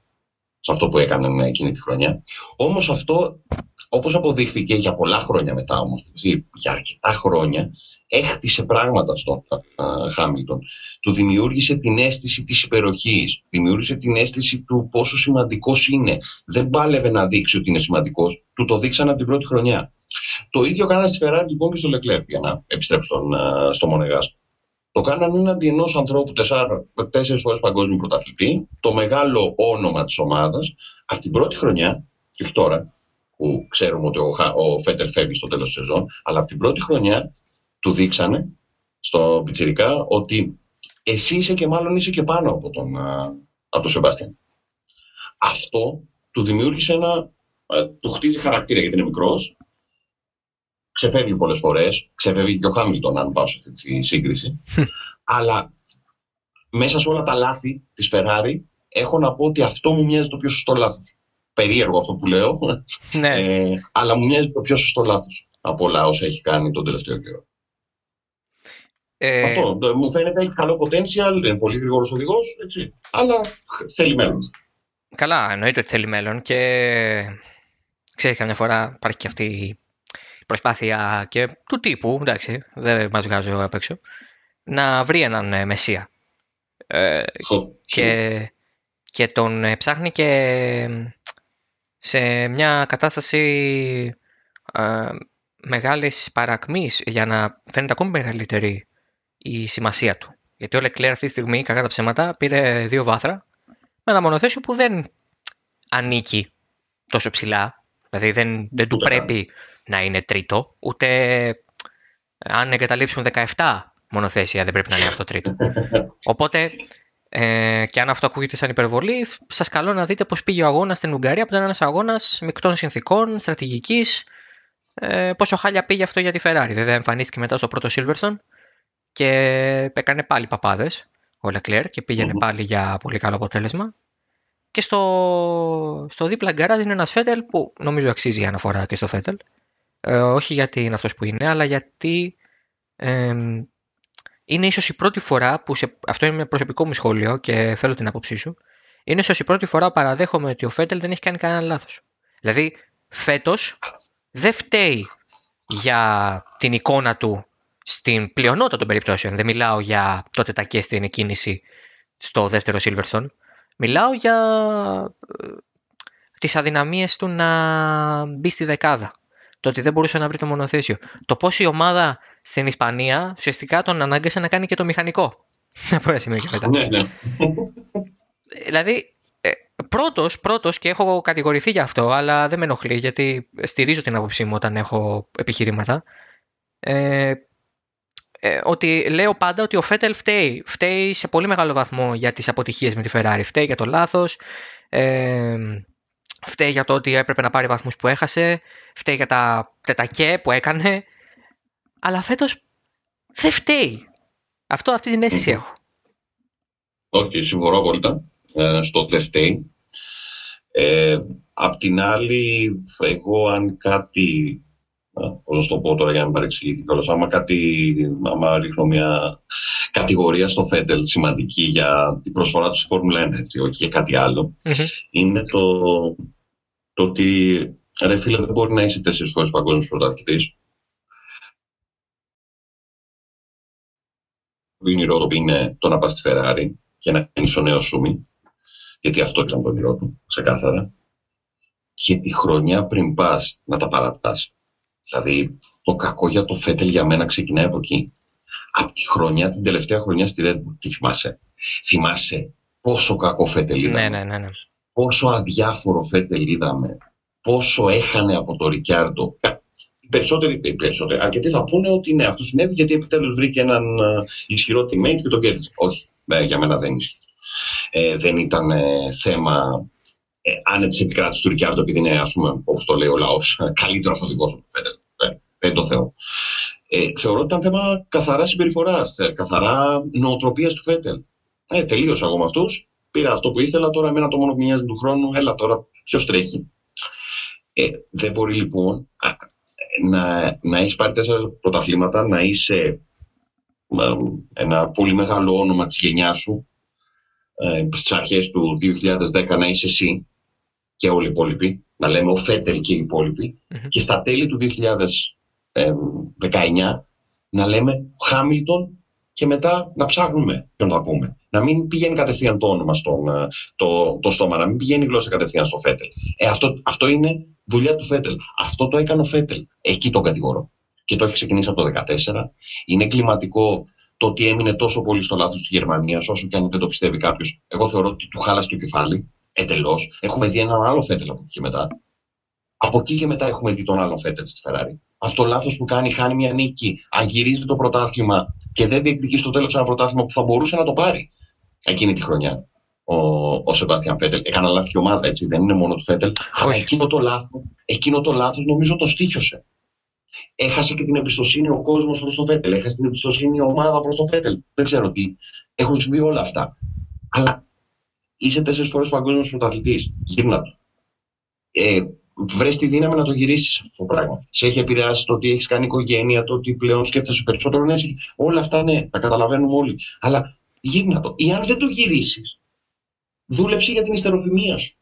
σε αυτό που έκανε εκείνη τη χρονιά. Όμως αυτό, όπως αποδείχθηκε για πολλά χρόνια μετά όμως, για αρκετά χρόνια, έχτισε πράγματα στον Χάμιλτον. Του δημιούργησε την αίσθηση της υπεροχής, δημιούργησε την αίσθηση του πόσο σημαντικός είναι. Δεν πάλευε να δείξει ότι είναι σημαντικός, του το δείξαν από την πρώτη χρονιά. Το ίδιο κάνανε στη Ferrari λοιπόν και στο Leclerc, για να επιστρέψω στον, στο Μονεγάς. Το κάνανε έναντι ενός ανθρώπου τέσσερις φορές παγκόσμιο πρωταθλητή, το μεγάλο όνομα της ομάδας, από την πρώτη χρονιά, και όχι τώρα, που ξέρουμε ότι ο, ο Φέτελ φεύγει στο τέλος της σεζόν, αλλά από την πρώτη χρονιά του δείξανε στο Πιτσιρικά ότι εσύ είσαι και μάλλον είσαι και πάνω από τον, από τον Σεμπάστιαν. Αυτό του δημιούργησε ένα, του χτίζει χαρακτήρα γιατί είναι μικρός, ξεφεύγει πολλές φορές, ξεφεύγει και ο Χάμιλτον αν πάω σε αυτή τη σύγκριση, αλλά μέσα σε όλα τα λάθη της Ferrari έχω να πω ότι αυτό μου μοιάζει το πιο σωστό λάθος. Περίεργο αυτό που λέω, ναι. ε, αλλά μου μοιάζει το πιο σωστό λάθος από όλα όσα έχει κάνει τον τελευταίο καιρό. Ε... Αυτό. Μου φαίνεται έχει καλό potential, είναι πολύ γρήγορος οδηγός, αλλά θέλει μέλλον. Καλά, εννοείται ότι θέλει μέλλον και ξέρεις καμιά φορά υπάρχει και αυτή η προσπάθεια και του τύπου, εντάξει, δεν μας βγάζω απ' έξω, να βρει έναν ε, μεσία. Ε, και, και τον ε, ψάχνει και σε μια κατάσταση ε, μεγάλης παρακμής για να φαίνεται ακόμη μεγαλύτερη η σημασία του. Γιατί ο Leclerc αυτή τη στιγμή, κακά τα ψέματα, πήρε δύο βάθρα με ένα μονοθέσιο που δεν ανήκει τόσο ψηλά. Δηλαδή δεν, δεν του πρέπει να είναι τρίτο, ούτε αν εγκαταλείψουμε 17 μονοθέσια δεν πρέπει να είναι αυτό τρίτο. Οπότε, ε, και αν αυτό ακούγεται σαν υπερβολή, σας καλώ να δείτε πώς πήγε ο αγώνας στην Ουγγαρία, που ήταν ένας αγώνας μεικτών συνθήκων, στρατηγικής. Ε, πόσο χάλια πήγε αυτό για τη Ferrari. Βέβαια, εμφανίστηκε μετά στο πρώτο Silverstone και έκανε πάλι παπάδες ο Leclerc και πηγαινε πάλι για πολύ καλό αποτέλεσμα. Και στο, στο δίπλα γκαράζ είναι ένας Φέτελ που νομίζω αξίζει η αναφορά και στο Φέτελ. Ε, όχι γιατί είναι αυτός που είναι, αλλά γιατί ε, είναι ίσως η πρώτη φορά που. Σε, αυτό είναι προσωπικό μου σχόλιο και θέλω την άποψή σου. Είναι ίσως η πρώτη φορά που παραδέχομαι ότι ο Φέτελ δεν έχει κάνει κανένα λάθος. Δηλαδή, φέτος δεν φταίει για την εικόνα του στην πλειονότητα των περιπτώσεων. Δεν μιλάω για τότε τα και στην εκκίνηση στο δεύτερο Silverstone. Μιλάω για ε, τις αδυναμίες του να μπει στη δεκάδα. Το ότι δεν μπορούσε να βρει το μονοθέσιο. Το πώς η ομάδα στην Ισπανία ουσιαστικά τον ανάγκασε να κάνει και το μηχανικό. Από ένα σημείο και μετά. Ναι, ναι. Δηλαδή, ε, πρώτος, πρώτος και έχω κατηγορηθεί για αυτό, αλλά δεν με ενοχλεί γιατί στηρίζω την άποψή μου όταν έχω επιχειρήματα. Ε, ε, ότι λέω πάντα ότι ο Φέτελ φταίει. Φταίει σε πολύ μεγάλο βαθμό για τις αποτυχίες με τη Ferrari. Φταίει για το λάθος, ε, φταίει για το ότι έπρεπε να πάρει βαθμούς που έχασε, φταίει για τα τετακέ που έκανε, αλλά φέτος δεν φταίει. Αυτό, αυτή την αίσθηση έχω. Όχι, συμφωνώ απόλυτα. Ε, στο δεν φταίει. Ε, απ' την άλλη, εγώ αν κάτι Πώς να το πω τώρα για να μην παρεξηγηθεί κιόλας. Άμα, κάτι, άμα ρίχνω μια κατηγορία στο Φέντελ σημαντική για την προσφορά τους στη Φόρμουλα 1, έτσι, όχι για κάτι είναι το, το ότι ρε φίλε δεν μπορεί να είσαι τέσσερις φορές παγκόσμιος πρωταθλητής. Το όνειρό του είναι το να πας στη Ferrari και να γίνεις ο νέος Σούμι. Γιατί αυτό ήταν το όνειρό του, ξεκάθαρα. Και τη χρονιά πριν πας να τα παρατάς Δηλαδή, το κακό για το Φέτελ για μένα ξεκινάει από εκεί. Από τη χρονιά, την τελευταία χρονιά στη Red Bull, τι θυμάσαι; Θυμάσαι πόσο κακό Φέτελ είδαμε; Ναι, ναι, ναι, ναι. Πόσο αδιάφορο Φέτελ είδαμε; Πόσο έχανε από το Ρικιάρντο; Οι περισσότεροι, οι περισσότεροι, αρκετοί θα πούνε ότι ναι, αυτός συνέβη γιατί επιτέλους βρήκε έναν uh, ισχυρό teammate και τον κέρδισε. Όχι, ε, για μένα δεν ισχύει. Ε, δεν ήταν ε, θέμα ε, άνετη επικράτηση του Ρικιάρντο, επειδή είναι, ας πούμε, όπως το λέει ο λαός, καλύτερος οδηγό του Φέτελ. Ε, δεν το θέλω. Ε, θεωρώ ότι ήταν θέμα καθαρά συμπεριφοράς, ε, καθαρά νοοτροπίας του Φέτελ. Ε, τελείωσα εγώ με αυτούς. Πήρα αυτό που ήθελα. Τώρα, εμένα το μόνο που μοιάζει του χρόνου, έλα τώρα, ποιος τρέχει. Ε, δεν μπορεί λοιπόν να, να έχεις πάρει τέσσερα πρωταθλήματα, να είσαι ένα πολύ μεγάλο όνομα της γενιάς σου, ε, στις αρχές του 2010 να είσαι εσύ και όλοι οι υπόλοιποι, να λέμε ο Φέτελ και οι υπολοιποι και στα τέλη του 2019 να λέμε ο Χάμιλτον και μετά να ψάχνουμε ποιον θα πούμε. Να μην πηγαίνει κατευθείαν το όνομα στον ε, το, το στόμα, να μην πηγαίνει η γλώσσα κατευθείαν στο Φέτελ. Ε, αυτό, αυτό είναι δουλειά του Φέτελ. Αυτό το έκανε ο Φέτελ. Εκεί τον κατηγορώ. Και το έχει ξεκινήσει από το 2014. Είναι κλιματικό το ότι έμεινε τόσο πολύ στο λάθος της Γερμανίας, όσο και αν δεν το πιστεύει κάποιος. Εγώ θεωρώ ότι του χάλασε το κεφάλι εντελώς. Έχουμε δει έναν άλλο Φέτελ από εκεί και μετά. Από εκεί και μετά έχουμε δει τον άλλο Φέτελ στη Ferrari. Αυτό το λάθος που κάνει, χάνει μια νίκη, αγυρίζει το πρωτάθλημα και δεν διεκδικεί στο τέλος ένα πρωτάθλημα που θα μπορούσε να το πάρει εκείνη τη χρονιά. Ο, ο Σεμπάστιαν Φέτελ. Έκανα λάθη και ομάδα, έτσι. Δεν είναι μόνο του Φέτελ. Αλλά εκείνο το λάθος εκείνο το λάθος νομίζω το στήχιωσε. Έχασε και την εμπιστοσύνη ο κόσμος προς το Φέτελ. Έχασε την εμπιστοσύνη η ομάδα προς το Φέτελ. Δεν ξέρω τι. Έχουν συμβεί όλα αυτά. Αλλά είσαι τέσσερις φορές παγκόσμιος πρωταθλητής. Γύρνα το. Ε, Βρες τη δύναμη να το γυρίσεις αυτό το πράγμα. Σε έχει επηρεάσει το ότι έχεις κάνει οικογένεια, το ότι πλέον σκέφτεσαι περισσότερο. Ναι, όλα αυτά ναι, τα καταλαβαίνουμε όλοι. Αλλά γύρνα το. Ή αν δεν το γυρίσεις, δούλεψε για την ιστεροφημία σου.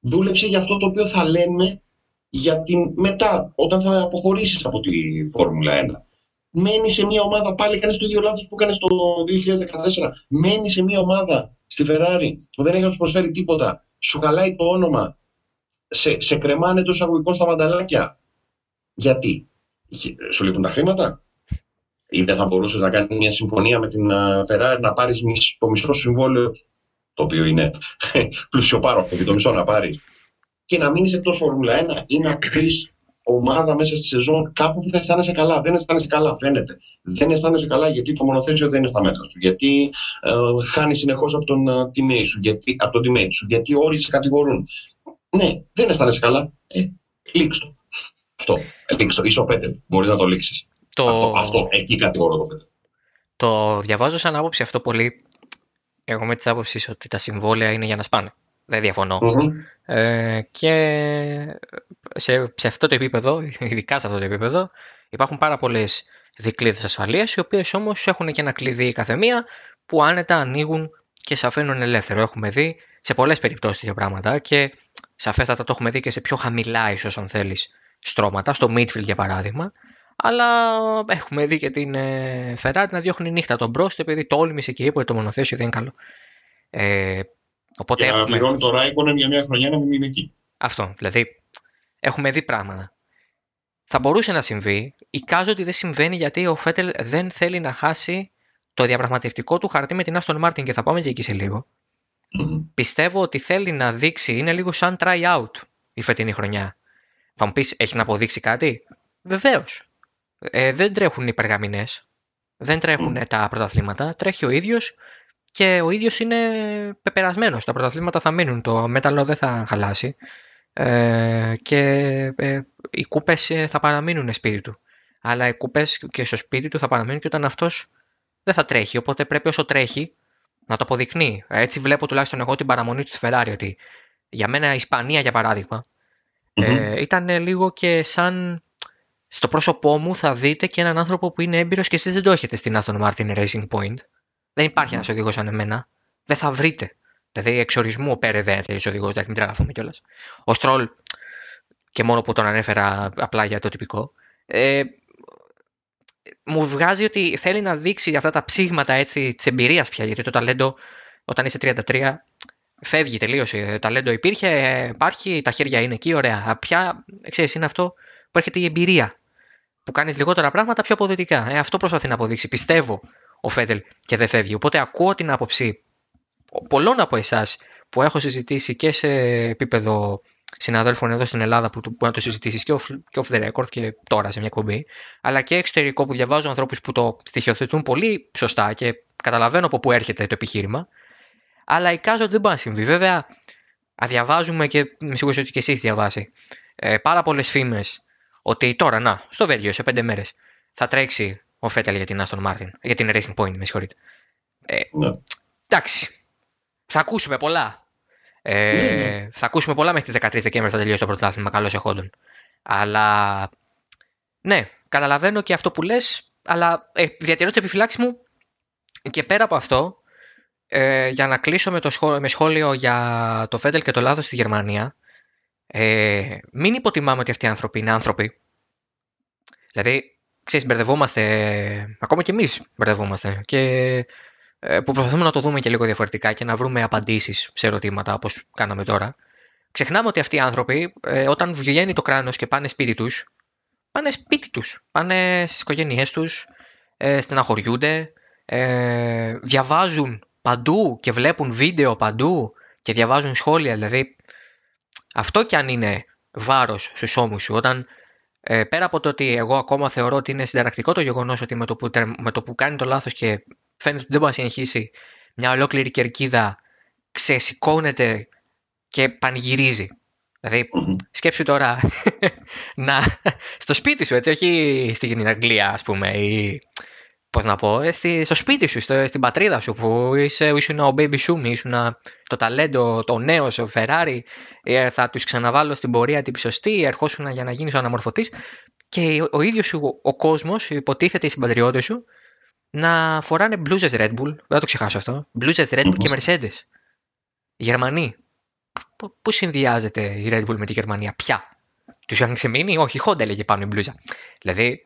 Δούλεψε για αυτό το οποίο θα λέμε για την μετά, όταν θα αποχωρήσεις από τη Φόρμουλα 1. Μένει σε μια ομάδα, πάλι κάνεις το ίδιο λάθος που έκανες το 2014. Μένει σε μια ομάδα στη Ferrari που δεν έχει να σου προσφέρει τίποτα. Σου χαλάει το όνομα. Σε, σε κρεμάνε το εισαγωγικό στα μανταλάκια. Γιατί; Σου λείπουν τα χρήματα; Ή δεν θα μπορούσες να κάνεις μια συμφωνία με την Ferrari να πάρεις το μισό συμβόλαιο, το οποίο είναι πλουσιοπάροχο και το μισό να πάρεις, και να μείνει εκτό Φόρμουλα 1 ή να πεις ομάδα μέσα στη σεζόν κάπου που θα αισθάνεσαι καλά. Δεν αισθάνεσαι καλά, φαίνεται. Δεν αισθάνεσαι καλά γιατί το μονοθέσιο δεν είναι στα μέτρα σου. Γιατί ε, χάνεις συνεχώς από τον uh, teammate σου. Γιατί, από τον teammate σου. Γιατί όλοι σε κατηγορούν. Ναι, δεν αισθάνεσαι καλά. Ε, λήξ το. Αυτό. Ε, λήξ το. Είσαι ο Πέτελ. Μπορείς να το λήξεις. Το... Αυτό, αυτό. Εκεί κατηγορώ το Πέτελ. Το διαβάζω σαν άποψη αυτό πολύ. Εγώ με τη άποψη ότι τα συμβόλαια είναι για να σπάνε. Δεν διαφωνώ. Ε, και σε, σε αυτό το επίπεδο, ειδικά σε αυτό το επίπεδο, υπάρχουν πάρα πολλές δικλείδες ασφαλείας, οι οποίες όμως έχουν και ένα κλειδί κάθε μία που άνετα ανοίγουν και σε αφήνουν ελεύθερο. Έχουμε δει σε πολλές περιπτώσεις τέτοια πράγματα και σαφέστατα το έχουμε δει και σε πιο χαμηλά, ίσως αν θέλεις, στρώματα, στο midfield για παράδειγμα. Αλλά έχουμε δει και την ε, Ferrari να διώχνει νύχτα τον μπροστά επειδή τόλμησε και είπε ότι το μονοθέσιο δεν είναι καλό. Ε, οπότε και έχουμε... να πληρώνει το Raikkonen για μια χρονιά να μην είναι εκεί. Αυτό. Δηλαδή, έχουμε δει πράγματα. Θα μπορούσε να συμβεί. Εικάζω ότι δεν συμβαίνει γιατί ο Φέτελ δεν θέλει να χάσει το διαπραγματευτικό του χαρτί με την Aston Martin και θα πάμε και εκεί σε λίγο. Πιστεύω ότι θέλει να δείξει, είναι λίγο σαν try out η φετινή χρονιά. Θα μου πεις, έχει να αποδείξει κάτι; Βεβαίως. Ε, δεν τρέχουν οι περγαμηνέ. Δεν τρέχουν τα πρωταθλήματα. Τρέχει ο ίδιος και ο ίδιος είναι πεπερασμένος. Τα πρωταθλήματα θα μείνουν. Το μέταλλο δεν θα χαλάσει. Ε, και ε, οι κούπες ε, θα παραμείνουν σπίτι του. Αλλά οι κούπες και στο σπίτι του θα παραμείνουν και όταν αυτός δεν θα τρέχει. Οπότε πρέπει όσο τρέχει να το αποδεικνύει. Έτσι βλέπω τουλάχιστον εγώ την παραμονή του στη Ferrari ότι για μένα η Ισπανία για παραδειγμα ε, ήταν λίγο και σαν στο πρόσωπό μου θα δείτε και έναν άνθρωπο που είναι έμπειρος και εσείς δεν το έχετε στην Aston Martin Racing Point. Δεν υπάρχει ένας οδηγός σαν εμένα. Δεν θα βρείτε. Δηλαδή, εξορισμού ο Πέρε δεν θέλει οδηγός, δεν μην τραγαθούμε κιόλας. Ο Στρόλ, και μόνο που τον ανέφερα απλά για το τυπικό, ε, μου βγάζει ότι θέλει να δείξει αυτά τα ψήγματα έτσι της εμπειρίας πια. Γιατί το ταλέντο, όταν είσαι 33, φεύγει, τελείωσε. Το ταλέντο υπήρχε, υπάρχει, τα χέρια είναι εκεί, ωραία. Πια, ξέρεις, είναι αυτό που έρχεται η εμπειρία. Που κάνεις λιγότερα πράγματα πιο αποδοτικά. Ε, αυτό προσπαθεί να αποδείξει. Πιστεύω ο Φέντελ και δεν φεύγει. Οπότε ακούω την άποψη πολλών από εσάς που έχω συζητήσει και σε επίπεδο συναδέλφων εδώ στην Ελλάδα που μπορεί να το συζητήσεις και off the record και τώρα σε μια κομπή, αλλά και εξωτερικό που διαβάζω ανθρώπους που το στοιχειοθετούν πολύ σωστά και καταλαβαίνω από πού έρχεται το επιχείρημα. Αλλά εικάζω ότι δεν μπορεί να συμβεί. Βέβαια, διαβάζουμε και με σίγουρος ότι και εσείς διαβάσει ε, πάρα πολλές φήμες ότι τώρα, να, στο Βέλγιο σε πέντε μέρες θα τρέξει ο Φέτελ για την Aston Martin, για την Racing Point, με συγχωρείτε. Ε, ναι. Εντάξει, θα ακούσουμε πολλά. Ε, ναι, ναι. Θα ακούσουμε πολλά μέχρι τις 13 Δεκέμβρη θα τελειώσει το πρωτάθλημα, καλώς εχόντων. Αλλά ναι, καταλαβαίνω και αυτό που λες, αλλά ε, διατηρώ τι επιφυλάξει μου και πέρα από αυτό, ε, για να κλείσω με, το σχόλιο, με σχόλιο για το Φέντελ και το λάθος στη Γερμανία, ε, μην υποτιμάμε ότι αυτοί οι άνθρωποι είναι άνθρωποι. Δηλαδή, ξέρεις, μπερδευόμαστε, ακόμα και εμείς μπερδευόμαστε και ε, που προσπαθούμε να το δούμε και λίγο διαφορετικά και να βρούμε απαντήσεις σε ερωτήματα όπως κάναμε τώρα. Ξεχνάμε ότι αυτοί οι άνθρωποι όταν όταν βγαίνει το κράνος και πάνε σπίτι τους, πάνε σπίτι τους, πάνε στις οικογένειές τους, ε, στεναχωριούνται, ε, διαβάζουν παντού και βλέπουν βίντεο παντού και διαβάζουν σχόλια, δηλαδή αυτό κι αν είναι βάρος στους ώμους σου, όταν ε, πέρα από το ότι εγώ ακόμα θεωρώ ότι είναι συνταρακτικό το γεγονός ότι με το, που, με το που κάνει το λάθος και φαίνεται ότι δεν μπορεί να συνεχίσει, μια ολόκληρη κερκίδα ξεσηκώνεται και πανηγυρίζει. Δηλαδή, σκέψου τώρα να, στο σπίτι σου, έτσι, όχι στην Αγγλία, ας πούμε, ή πώς να πω, ε, στη, στο σπίτι σου, στο, στην πατρίδα σου που είσαι, ήσουν ο baby σου, ήσουν το ταλέντο, το νέο, ο Ferrari, ε, θα τους ξαναβάλω στην πορεία την σωστή, ερχόσουν για να γίνεις ο αναμορφωτής. Και ο ίδιος ο, ο κόσμος, υποτίθεται οι συμπατριώτες σου, να φοράνε μπλούζες Red Bull, δεν θα το ξεχάσω αυτό, μπλούζες Red Bull και Mercedes. Γερμανοί. Πού συνδυάζεται η Red Bull με τη Γερμανία, πια; Τους είχαν ξεμείνει, όχι, η Honda έλεγε πάνω η μπλούζα. Δηλαδή,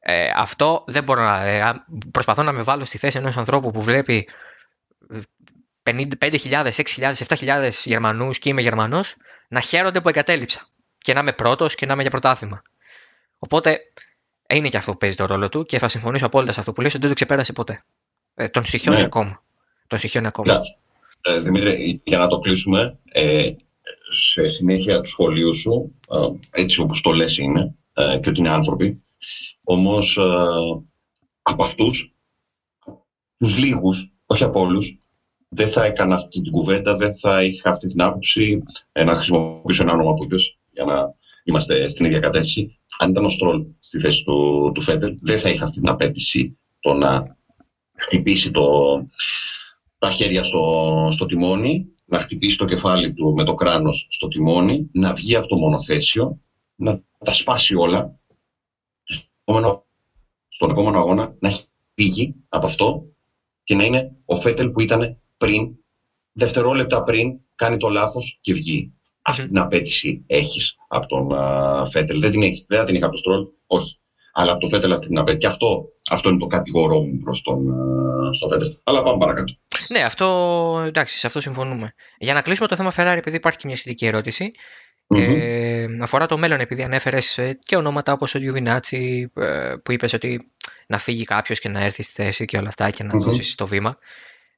ε, αυτό δεν μπορώ να. Ε, προσπαθώ να με βάλω στη θέση ενός ανθρώπου που βλέπει 5.000, 6.000, 7.000 Γερμανούς και είμαι Γερμανός να χαίρονται που εγκατέλειψα. Και να είμαι πρώτος και να είμαι για πρωτάθλημα. Οπότε είναι και αυτό που παίζει το ρόλο του και θα συμφωνήσω απόλυτα σε αυτό που λέει ότι δεν το ξεπέρασε ποτέ. Ε, τον στοιχειώνει ναι. ακόμα. Τον στοιχειώνει ακόμα. Ε, Δημήτρη, για να το κλείσουμε, ε, σε συνέχεια του σχολείου σου, ε, έτσι όπως το λες είναι, ε, και ότι είναι άνθρωποι, όμως ε, από αυτούς, τους λίγους, όχι από όλους, δεν θα έκανα αυτή την κουβέντα, δεν θα είχα αυτή την άποψη, ε, να χρησιμοποιήσω ένα όνομα που είπες, για να είμαστε στην ίδια κατεύθυνση. Αν ήταν ο Στρόλ στη θέση του, του Φέντελ, δεν θα είχα αυτή την απέτηση το να χτυπήσει το, τα χέρια στο, στο τιμόνι, να χτυπήσει το κεφάλι του με το κράνος στο τιμόνι, να βγει από το μονοθέσιο, να τα σπάσει όλα, στον επόμενο αγώνα να έχει φύγει από αυτό και να είναι ο Φέτελ που ήταν πριν, δευτερόλεπτα πριν, κάνει το λάθος και βγει. Αυτή την απέτηση έχεις από τον Φέτελ. Δεν την έχεις, δεν την είχα από τον Στρόλ, όχι αλλά από το Φέτελ αυτή την απέτηση. Και αυτό, αυτό είναι το κατηγορό μου προς τον στο Φέτελ. Αλλά πάμε παρακάτω. Ναι, αυτό εντάξει, σε αυτό συμφωνούμε. Για να κλείσουμε το θέμα Ferrari, επειδή υπάρχει και μια σχετική ερώτηση. Ε, αφορά το μέλλον, επειδή ανέφερες ε, και ονόματα όπως ο Γιουβινάτσι, ε, που είπες ότι να φύγει κάποιος και να έρθει στη θέση και όλα αυτά και να mm-hmm. δώσεις το βήμα.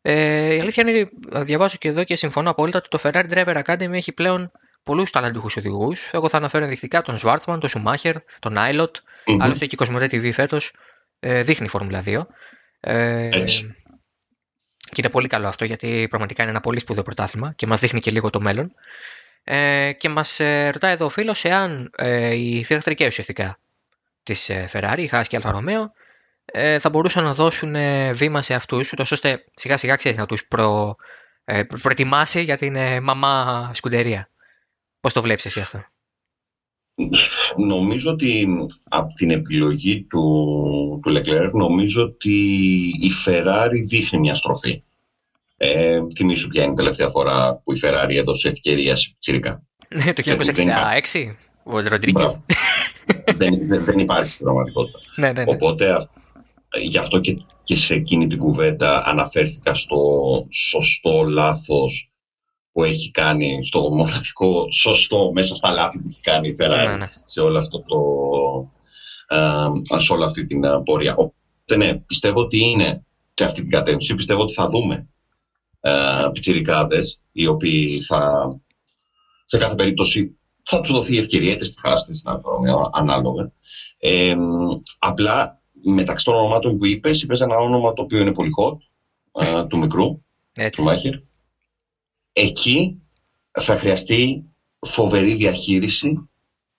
Ε, η αλήθεια είναι, διαβάζω και εδώ και συμφωνώ απόλυτα ότι το Ferrari Driver Academy έχει πλέον πολλούς ταλαντούχους οδηγούς. Εγώ θα αναφέρω ενδεικτικά τον Σβάρτσμαν, τον Σουμάχερ, τον Άιλοτ. Mm-hmm. Άλλωστε και η Κοσμοτέ TV φέτος ε, δείχνει Φόρμουλα 2. Ε, Έτσι. Και είναι πολύ καλό αυτό γιατί πραγματικά είναι ένα πολύ σπουδαίο πρωτάθλημα και μας δείχνει και λίγο το μέλλον. Ε, και μας ε, ρωτάει εδώ ο φίλος εάν ε, οι θηρευτρικέ ουσιαστικά της ε, Ferrari, η Haas και η Alfa Romeo, ε, θα μπορούσαν να δώσουν ε, βήμα σε αυτούς, ώστε σιγά σιγά ξέρεις να τους προ, ε, προετοιμάσει για την ε, μαμά σκουντερία. Πώς το βλέπεις εσύ αυτό; Νομίζω ότι από την επιλογή του, του Leclerc νομίζω ότι η Ferrari δείχνει μια στροφή. Ε, θυμήσου ποια είναι η τελευταία φορά που η Ferrari έδωσε ευκαιρία σε τσίρικα. Ναι, το 1966, ο Ροντρίγκε. δεν, δεν, δεν υπάρχει στην πραγματικότητα. ναι, ναι, ναι. Οπότε γι' αυτό και, και σε εκείνη την κουβέντα αναφέρθηκα στο σωστό λάθος που έχει κάνει, στο μοναδικό σωστό μέσα στα λάθη που έχει κάνει η Ferrari ναι, ναι. σε όλο αυτό το ε, σε όλη αυτή την ε, πορεία. Οπότε ναι, πιστεύω ότι είναι σε αυτή την κατεύθυνση. Πιστεύω ότι θα δούμε ε, πιτσιρικάδες οι οποίοι θα σε κάθε περίπτωση θα τους δοθεί ευκαιρία είτε στη χάση στην ανάλογα. Ε, απλά μεταξύ των ονομάτων που είπες, είπες ένα όνομα το οποίο είναι πολύ hot, ε, του μικρού, του Μάχερ, Εκεί θα χρειαστεί φοβερή διαχείριση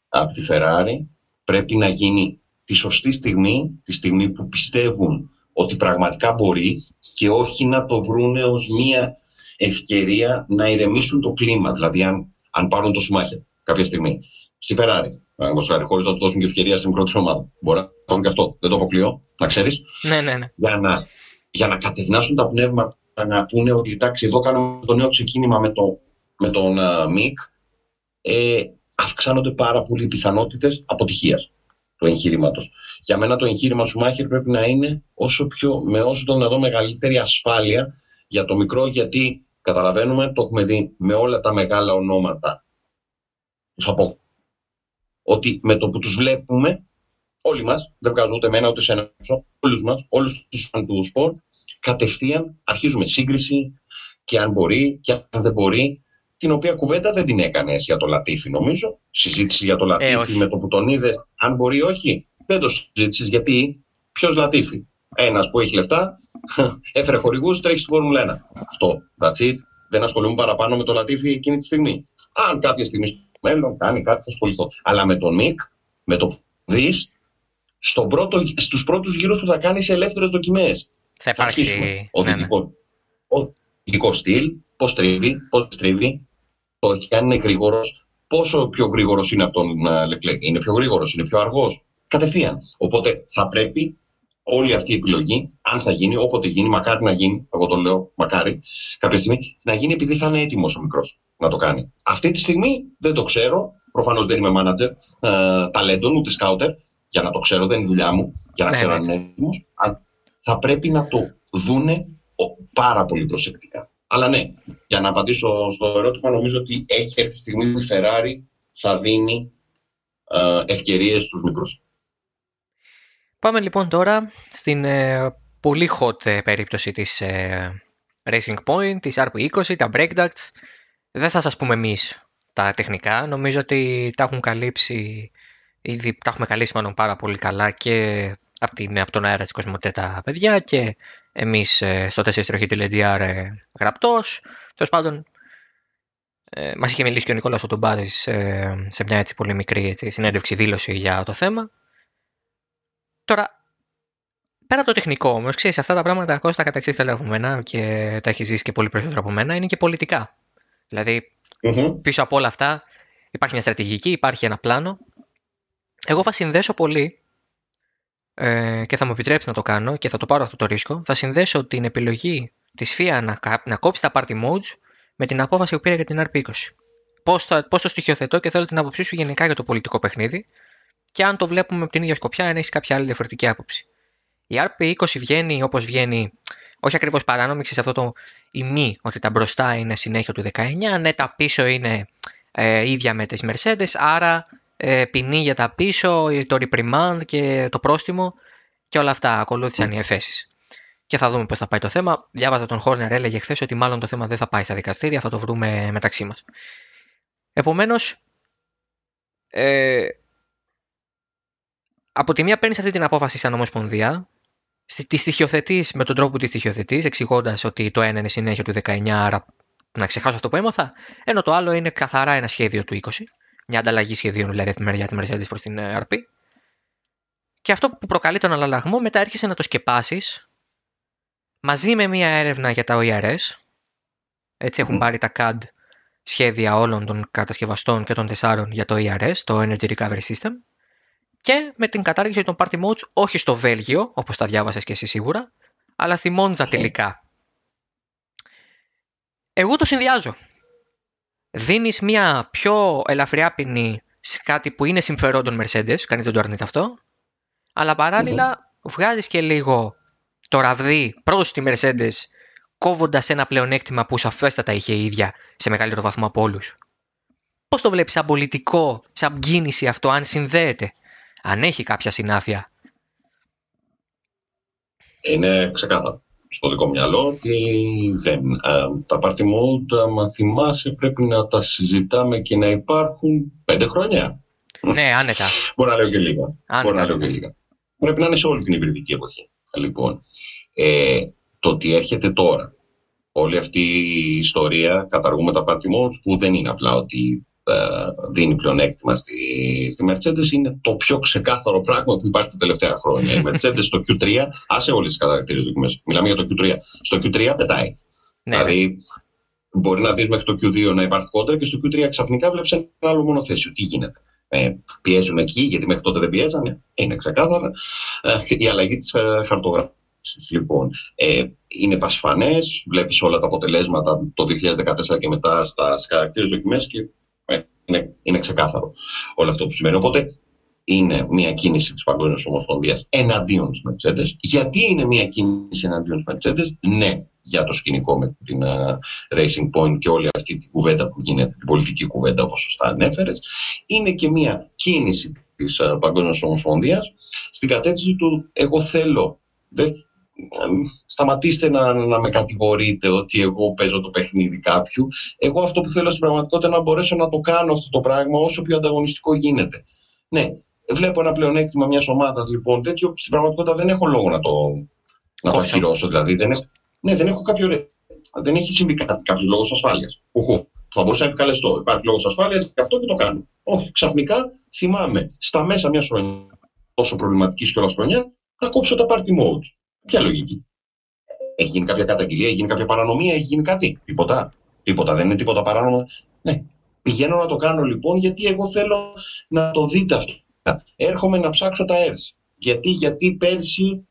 από τη Ferrari. Πρέπει να γίνει τη σωστή στιγμή, τη στιγμή που πιστεύουν ότι πραγματικά μπορεί και όχι να το βρούνε ως μία ευκαιρία να ηρεμήσουν το κλίμα. Δηλαδή αν, αν πάρουν το Σουμάχερ κάποια στιγμή στη Ferrari, χωρίς να του δώσουν και ευκαιρία στην μικρότερη ομάδα. Μπορεί να κάνουν και αυτό. Δεν το αποκλείω, να ξέρεις. Ναι, ναι, ναι. Για να, για να κατευνάσουν τα πνεύματα να πούνε ότι εντάξει εδώ κάνουμε το νέο ξεκίνημα με, το, με τον uh, ΜΙΚ ε, αυξάνονται πάρα πολύ οι πιθανότητες αποτυχίας του εγχείρηματο. Για μένα το εγχείρημα σου Μάχερ πρέπει να είναι όσο πιο, με όσο το δυνατό μεγαλύτερη ασφάλεια για το μικρό γιατί καταλαβαίνουμε, το έχουμε δει με όλα τα μεγάλα ονόματα τους από ότι με το που τους βλέπουμε όλοι μας, δεν βγάζω ούτε εμένα ούτε σε ένα όλους μας, όλους τους του σπορ κατευθείαν αρχίζουμε σύγκριση και αν μπορεί και αν δεν μπορεί, την οποία κουβέντα δεν την έκανες για το Λατίφι νομίζω. Συζήτηση για το Λατίφι ε, με το που τον είδες, αν μπορεί ή όχι. Δεν το συζήτησες γιατί ποιος Λατίφι; Ένας που έχει λεφτά, έφερε χορηγούς, τρέχεις στη Φόρμουλα 1. Αυτό. That's it. Δεν ασχολούμαι παραπάνω με το Λατίφι εκείνη τη στιγμή. Αν κάποια στιγμή στο μέλλον κάνει κάτι, θα ασχοληθώ. Αλλά με τον Μικ, με το δεις, στους πρώτους γύρους που θα κάνεις ελεύθερες δοκιμές. Θα υπάρξει. Οδηγικό, ναι, ναι. στυλ, πώς τρίβει, πώς τρίβει. Το αν είναι γρήγορος, πόσο πιο γρήγορος είναι από τον Λεκλέκ. Είναι πιο γρήγορος, είναι πιο αργός; Κατευθείαν. Οπότε θα πρέπει όλη αυτή η επιλογή, αν θα γίνει, όποτε γίνει, μακάρι να γίνει, εγώ το λέω μακάρι, κάποια στιγμή, να γίνει επειδή θα είναι έτοιμος ο μικρός να το κάνει. Αυτή τη στιγμή δεν το ξέρω. Προφανώς δεν είμαι μάνατζερ ε, ταλέντων, ούτε σκάουτερ, για να το ξέρω, δεν είναι δουλειά μου, για να ναι, ξέρω ναι. αν είναι έτοιμος θα πρέπει να το δούνε πάρα πολύ προσεκτικά. Αλλά ναι, για να απαντήσω στο ερώτημα, νομίζω ότι έχει έρθει τη στιγμή που η Ferrari θα δίνει ε, ευκαιρίες στους μικρούς. Πάμε λοιπόν τώρα στην ε, πολύ hot ε, περίπτωση της ε, Racing Point, της RP20, τα Breakducts. Δεν θα σας πούμε εμείς τα τεχνικά, νομίζω ότι τα έχουν καλύψει, ήδη τα έχουμε καλύψει μάλλον πάρα πολύ καλά και από, την, από τον αέρα της Κοσμοτέ τα παιδιά και εμείς στο 4 ε, γραπτός. Τέλος πάντων, ε, μας είχε μιλήσει και ο Νικόλας Οτομπάδης ε, σε μια έτσι πολύ μικρή έτσι, συνέντευξη δήλωση για το θέμα. Τώρα, πέρα από το τεχνικό όμως, ξέρεις, αυτά τα πράγματα Κώστα κατά εξής μένα και τα έχεις ζήσει και πολύ περισσότερο από μένα, είναι και πολιτικά. Δηλαδή, πίσω από όλα αυτά υπάρχει μια στρατηγική, υπάρχει ένα πλάνο. Εγώ θα συνδέσω πολύ ε, και θα μου επιτρέψεις να το κάνω και θα το πάρω αυτό το ρίσκο. Θα συνδέσω την επιλογή της FIA να, να κόψει τα party modes με την απόφαση που πήρε για την RP20. Πώς το, πώς το στοιχειοθετώ και θέλω την άποψή σου γενικά για το πολιτικό παιχνίδι και αν το βλέπουμε από την ίδια σκοπιά, αν έχεις κάποια άλλη διαφορετική άποψη. Η RP20 βγαίνει όπως βγαίνει, όχι ακριβώς παράνομη, σε αυτό το ημί, ότι τα μπροστά είναι συνέχεια του 19, ναι, τα πίσω είναι ε, ίδια με τις Mercedes, άρα ε, ποινή για τα πίσω, το reprimand και το πρόστιμο και όλα αυτά ακολούθησαν οι εφέσεις. Και θα δούμε πώς θα πάει το θέμα. Διάβαζα τον Χόρνερ, έλεγε χθες ότι μάλλον το θέμα δεν θα πάει στα δικαστήρια, θα το βρούμε μεταξύ μας. Επομένως, ε, από τη μία παίρνεις αυτή την απόφαση σαν Ομοσπονδία, τη στοιχειοθετείς με τον τρόπο που τη στοιχειοθετείς, εξηγώντας ότι το ένα είναι συνέχεια του 19, άρα να ξεχάσω αυτό που έμαθα, ενώ το άλλο είναι καθαρά ένα σχέδιο του 20, μια ανταλλαγή σχεδίων δηλαδή από τη μεριά της Mercedes προς την RP. Και αυτό που προκαλεί τον αλλαγμό μετά έρχεσαι να το σκεπάσεις μαζί με μια έρευνα για τα OERS. Έτσι έχουν πάρει τα CAD σχέδια όλων των κατασκευαστών και των τεσσάρων για το ERS, το Energy Recovery System και με την κατάργηση των party modes όχι στο Βέλγιο, όπως τα διάβασες και εσύ σίγουρα, αλλά στη Μόντζα τελικά. Εγώ το συνδυάζω. Δίνεις μια πιο ελαφριά ποινή σε κάτι που είναι συμφερόν των Mercedes, κανείς δεν το αρνείται αυτό, αλλά παράλληλα βγάζεις και λίγο το ραβδί προς τη Mercedes κόβοντας ένα πλεονέκτημα που σαφέστατα είχε η ίδια σε μεγαλύτερο βαθμό από όλους. Πώς το βλέπεις σαν πολιτικό, σαν κίνηση αυτό, αν συνδέεται αν έχει κάποια συνάφεια; Είναι ξεκάθαρο στο δικό μυαλό ότι δεν. Ε, τα party mode, αν θυμάσαι, πρέπει να τα συζητάμε και να υπάρχουν πέντε χρόνια. Ναι, άνετα. Μπορεί να λέω και λίγα. Μπορεί να λέω και λίγα. Πρέπει να είναι σε όλη την υβριδική εποχή. Λοιπόν, ε, το ότι έρχεται τώρα όλη αυτή η ιστορία, καταργούμε τα party modes, που δεν είναι απλά ότι ε, δίνει πλεονέκτημα στη, στη Mercedes είναι το πιο ξεκάθαρο πράγμα που υπάρχει τα τελευταία χρόνια. Η Mercedes στο Q3, άσε όλες τις κατακτήρε δοκιμές. Μιλάμε για το Q3. Στο Q3 πετάει. Ναι, δηλαδή, ναι. μπορεί να δεις μέχρι το Q2 να υπάρχει κόντρα και στο Q3 ξαφνικά βλέπεις ένα άλλο μονοθέσιο. Τι γίνεται; Ε, πιέζουν εκεί, γιατί μέχρι τότε δεν πιέζανε. Είναι ξεκάθαρα. Ε, η αλλαγή της ε, χαρτογράφησης. Λοιπόν, ε, είναι πασφανές, βλέπεις όλα τα αποτελέσματα το 2014 και μετά στα χαρακτήρε δοκιμές και είναι, είναι ξεκάθαρο όλο αυτό που σημαίνει. Οπότε είναι μια κίνηση της Παγκόσμιας Ομοσπονδίας εναντίον της Mercedes. Γιατί είναι μια κίνηση εναντίον της Mercedes, ναι, για το σκηνικό με την uh, Racing Point και όλη αυτή την κουβέντα που γίνεται, την πολιτική κουβέντα όπως σωστά ανέφερες. Είναι και μια κίνηση της uh, Παγκόσμιας Ομοσπονδίας στην κατεύθυνση του εγώ θέλω. Δεν, σταματήστε να, να με κατηγορείτε ότι εγώ παίζω το παιχνίδι κάποιου. Εγώ αυτό που θέλω στην πραγματικότητα είναι να μπορέσω να το κάνω αυτό το πράγμα όσο πιο ανταγωνιστικό γίνεται. Ναι, βλέπω ένα πλεονέκτημα μιας ομάδας λοιπόν τέτοιο. Στην πραγματικότητα δεν έχω λόγο να το, να το ακυρώσω. Δηλαδή δεν έχω, ναι, δεν έχω κάποιο. Δεν έχει συμβεί κάποιος λόγος ασφάλειας. Θα μπορούσα να επικαλεστώ. Υπάρχει λόγος ασφάλειας και αυτό και το κάνω. Όχι, ξαφνικά θυμάμαι στα μέσα μιας χρονιάς, τόσο προβληματικής κιόλας χρονιάς, να κόψω τα party mode. Ποια λογική; Έχει γίνει κάποια καταγγελία, έχει γίνει κάποια παρανομία, έχει γίνει κάτι; Τίποτα. Τίποτα. Δεν είναι τίποτα παράνομο. Ναι. Πηγαίνω να το κάνω λοιπόν γιατί εγώ θέλω να το δείτε αυτό. Έρχομαι να ψάξω τα ERS. Γιατί, γιατί πέρσι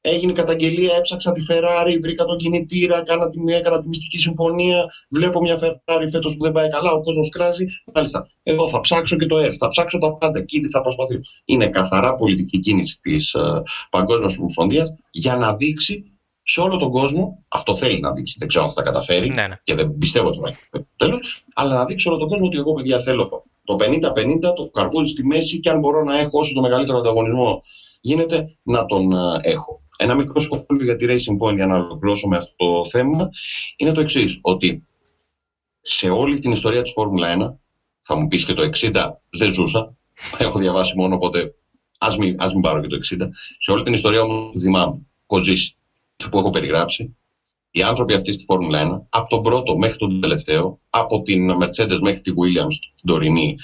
έγινε καταγγελία, έψαξα τη Ferrari, βρήκα τον κινητήρα, κάνα τη, έκανα τη μυστική συμφωνία, βλέπω μια Ferrari φέτος που δεν πάει καλά, ο κόσμος κράζει. Μάλιστα, εδώ θα ψάξω και το ERS, θα ψάξω τα πάντα, εκεί θα προσπαθήσω. Είναι καθαρά πολιτική κίνηση της uh, Παγκόσμιας Ομοσπονδίας για να δείξει σε όλο τον κόσμο, αυτό θέλει να δείξει, δεν ξέρω αν θα τα καταφέρει ναι, ναι. και δεν πιστεύω ότι θα τέλος, αλλά να δείξει όλο τον κόσμο ότι εγώ παιδιά θέλω το 50-50, το καρπούζι στη μέση και αν μπορώ να έχω όσο το μεγαλύτερο ανταγωνισμό γίνεται να τον έχω. Ένα μικρό σχόλιο για τη Racing Point για να ολοκληρώσω με αυτό το θέμα είναι το εξής, ότι σε όλη την ιστορία της Φόρμουλα 1, θα μου πεις και το 60 δεν ζούσα, έχω διαβάσει μόνο οπότε ας μην, ας μην πάρω και το 60, σε όλη την ιστορία μου θυμάμαι, έχω ζήσει που έχω περιγράψει, οι άνθρωποι αυτοί στη Φόρμουλα 1, από τον πρώτο μέχρι τον τελευταίο, από την Mercedes μέχρι τη Williams, την τωρινή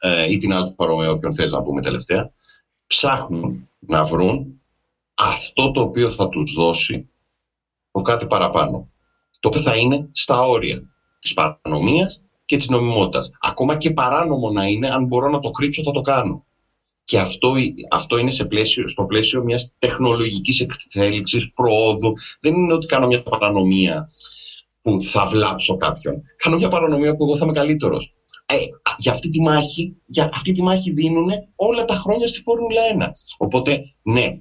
ε, ή την Alfa Romeo, όποιον θες να πούμε τελευταία, ψάχνουν να βρουν αυτό το οποίο θα τους δώσει το κάτι παραπάνω. Το οποίο θα είναι στα όρια της παρανομίας και της νομιμότητας. Ακόμα και παράνομο να είναι, αν μπορώ να το κρύψω θα το κάνω. Και αυτό, αυτό είναι σε πλαίσιο, στο πλαίσιο μιας τεχνολογικής εξέλιξης, προόδου. Δεν είναι ότι κάνω μια παρανομία που θα βλάψω κάποιον. Κάνω μια παρανομία που εγώ θα είμαι καλύτερος. Ε, για, αυτή τη μάχη, για αυτή τη μάχη δίνουν όλα τα χρόνια στη Φόρμουλα 1. Οπότε, ναι,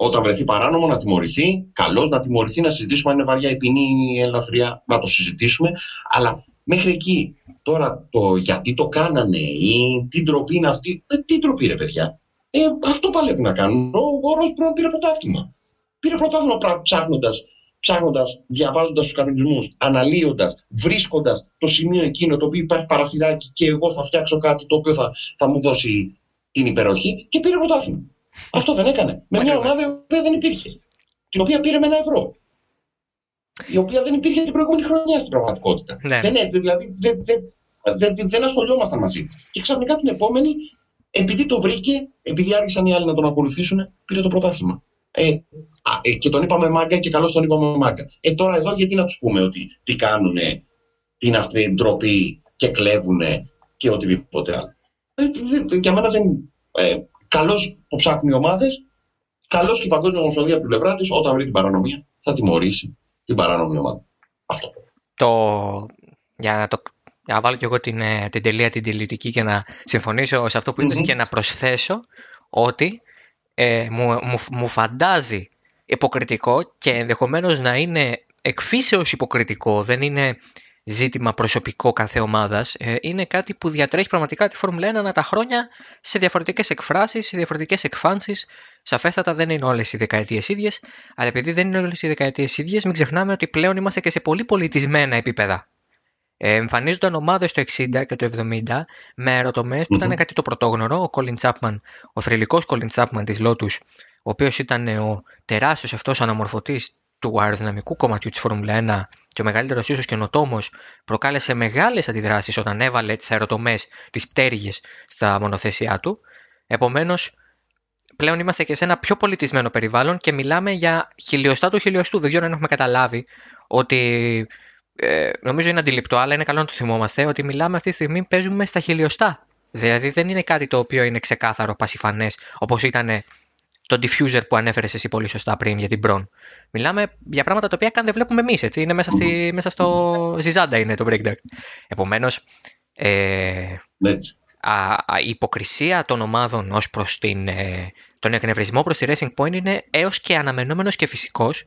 όταν βρεθεί παράνομο να τιμωρηθεί, καλώ να τιμωρηθεί, να συζητήσουμε αν είναι βαριά η ποινή ή η ελαφριά, να το συζητήσουμε. Αλλά μέχρι εκεί, τώρα το γιατί το κάνανε ή τι ντροπή είναι αυτή, ε, τι ντροπή ρε παιδιά. Ε, αυτό παλεύουν να κάνουν. Ο, ο Ρος πήρε πρωτάθλημα. Πήρε πρωτάθλημα ψάχνοντας ψάχνοντας, διαβάζοντας τους κανονισμούς, αναλύοντας, βρίσκοντας το σημείο εκείνο το οποίο υπάρχει παραθυράκι και εγώ θα φτιάξω κάτι το οποίο θα, θα μου δώσει την υπεροχή και πήρε πρωτάθλημα. Αυτό δεν έκανε. Με μια ομάδα η οποία δεν υπήρχε. Την οποία πήρε με ένα ευρώ. Η οποία δεν υπήρχε την προηγούμενη χρονιά στην πραγματικότητα. Ναι. Δεν, δηλαδή δεν, δεν, δεν, δεν ασχολιόμασταν μαζί. Και ξαφνικά την επόμενη, επειδή το βρήκε, επειδή άρχισαν οι άλλοι να τον ακολουθήσουν, πήρε το πρωτάθλημα. Ε, ε, και τον είπαμε μάγκα και καλώς τον είπαμε μάγκα. Ε, τώρα εδώ γιατί να τους πούμε ότι τι κάνουν, τι είναι αυτή η ντροπή και κλέβουν και οτιδήποτε άλλο. Ε, για μένα δεν. Ε, καλώς το ψάχνουν οι ομάδες, καλώς και η Παγκόσμια Ομοσπονδία από την πλευρά της, όταν βρει την παρανομία, θα τιμωρήσει την παράνομη ομάδα. Αυτό. Το... Για να το για να βάλω και εγώ την, ε, την τελεία την τελειωτική και να συμφωνήσω σε αυτό που ειπες και να προσθέσω ότι ε, μου, μου, μου φαντάζει υποκριτικό και ενδεχομένως να είναι εκφύσεως υποκριτικό, δεν είναι ζήτημα προσωπικό κάθε ομάδας, ε, είναι κάτι που διατρέχει πραγματικά τη Φόρμουλα 1 ανά τα χρόνια σε διαφορετικές εκφράσεις, σε διαφορετικές εκφάνσεις. Σαφέστατα δεν είναι όλες οι δεκαετίες ίδιες, αλλά επειδή δεν είναι όλες οι δεκαετίες ίδιες, μην ξεχνάμε ότι πλέον είμαστε και σε πολύ πολιτισμένα επίπεδα. Ε, εμφανίζονταν ομάδες το 60 και το 70 με αεροτομές που ήταν κάτι το πρωτόγνωρο. Ο Colin Chapman, ο θρηλυκός Colin Chapman της Lotus, ο οποίος ήταν ο τεράστιος αυτός αναμορφωτής του αεροδυναμικού κομματιού της Φόρμουλα 1 και ο μεγαλύτερος ίσως καινοτόμος, προκάλεσε μεγάλες αντιδράσεις όταν έβαλε τις αεροτομές, τις πτέρυγες στα μονοθέσιά του. Επομένως, πλέον είμαστε και σε ένα πιο πολιτισμένο περιβάλλον και μιλάμε για χιλιοστά του χιλιοστού. Δεν ξέρω αν έχουμε καταλάβει ότι ε, νομίζω είναι αντιληπτό, αλλά είναι καλό να το θυμόμαστε, ότι μιλάμε αυτή τη στιγμή παίζουμε στα χιλιοστά. Δηλαδή δεν είναι κάτι το οποίο είναι ξεκάθαρο, πασιφανές, όπως ήταν το diffuser που ανέφερες εσύ πολύ σωστά πριν για την Μπρον. Μιλάμε για πράγματα τα οποία καν δεν βλέπουμε εμείς, έτσι. Είναι μέσα, στη, μέσα στο ζιζάντα είναι το breakdown. Επομένως, ε, η υποκρισία των ομάδων ως προς ε, τον εκνευρισμό προς τη Racing Point είναι έως και αναμενόμενος και φυσικός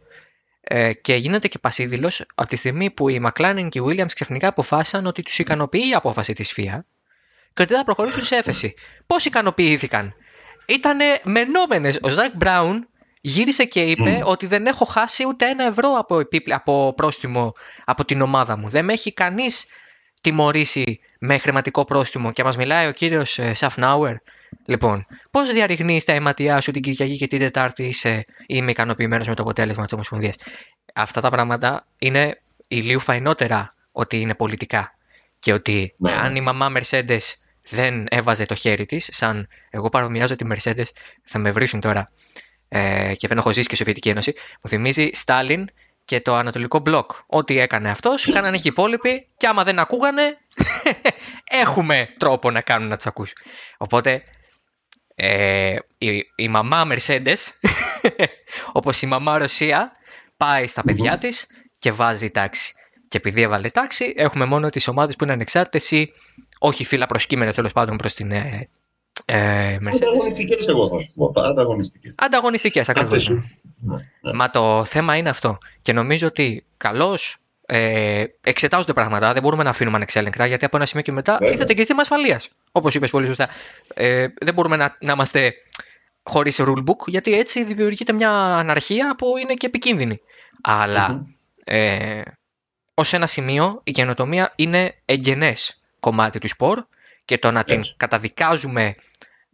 ε, και γίνεται και πασίδηλος από τη στιγμή που οι McLaren και οι Williams ξαφνικά αποφάσισαν ότι τους ικανοποιεί η απόφαση της FIA και ότι θα προχωρήσουν σε έφεση. Πώς ικανοποιήθηκαν, ήταν μενόμενες. Ο Ζακ Μπράουν γύρισε και είπε ότι δεν έχω χάσει ούτε ένα ευρώ από, από πρόστιμο από την ομάδα μου. Δεν με έχει κανείς τιμωρήσει με χρηματικό πρόστιμο και μας μιλάει ο κύριος ε, Σαφνάουερ. Λοιπόν, πώς διαρριγνύει τα αιματιά σου την Κυριακή και την Τετάρτη; Είσαι είμαι ικανοποιημένος με το αποτέλεσμα της Ομοσπονδίας. Αυτά τα πράγματα είναι ηλίου φαϊνότερα ότι είναι πολιτικά. Και ότι ναι. αν η μαμά Mercedes δεν έβαζε το χέρι της, σαν εγώ παρομοιάζω τη Mercedes, θα με βρίσουν τώρα ε, και δεν έχω ζήσει και Σοβιετική Ένωση, μου θυμίζει Στάλιν και το Ανατολικό Μπλοκ. Ό,τι έκανε αυτός, κάνανε και οι υπόλοιποι, και άμα δεν ακούγανε, έχουμε τρόπο να κάνουν να τους ακούσουν. Οπότε ε, η, η μαμά Mercedes, όπως η μαμά Ρωσία, πάει στα παιδιά της και βάζει τάξη. Και επειδή έβαλε τάξη, έχουμε μόνο τις ομάδες που είναι ανεξάρτητες ή όχι φύλλα προσκύμενες τέλος πάντων προς την ε, ε, Ανταγωνιστικές, εγώ θα σου πω. Ανταγωνιστικές. Ανταγωνιστικές, ακριβώς. Ναι, ναι. Μα το θέμα είναι αυτό. Και νομίζω ότι καλώς ε, εξετάζονται πράγματα. Δεν μπορούμε να αφήνουμε ανεξέλεγκτα γιατί από ένα σημείο και μετά τίθεται και ζήτημα ασφαλείας. Όπως είπες πολύ σωστά. Ε, δεν μπορούμε να, να είμαστε χωρίς rulebook, γιατί έτσι δημιουργείται μια αναρχία που είναι και επικίνδυνη. Αλλά ε, ως ένα σημείο η καινοτομία είναι εγγενές κομμάτι του σπορ και το να την καταδικάζουμε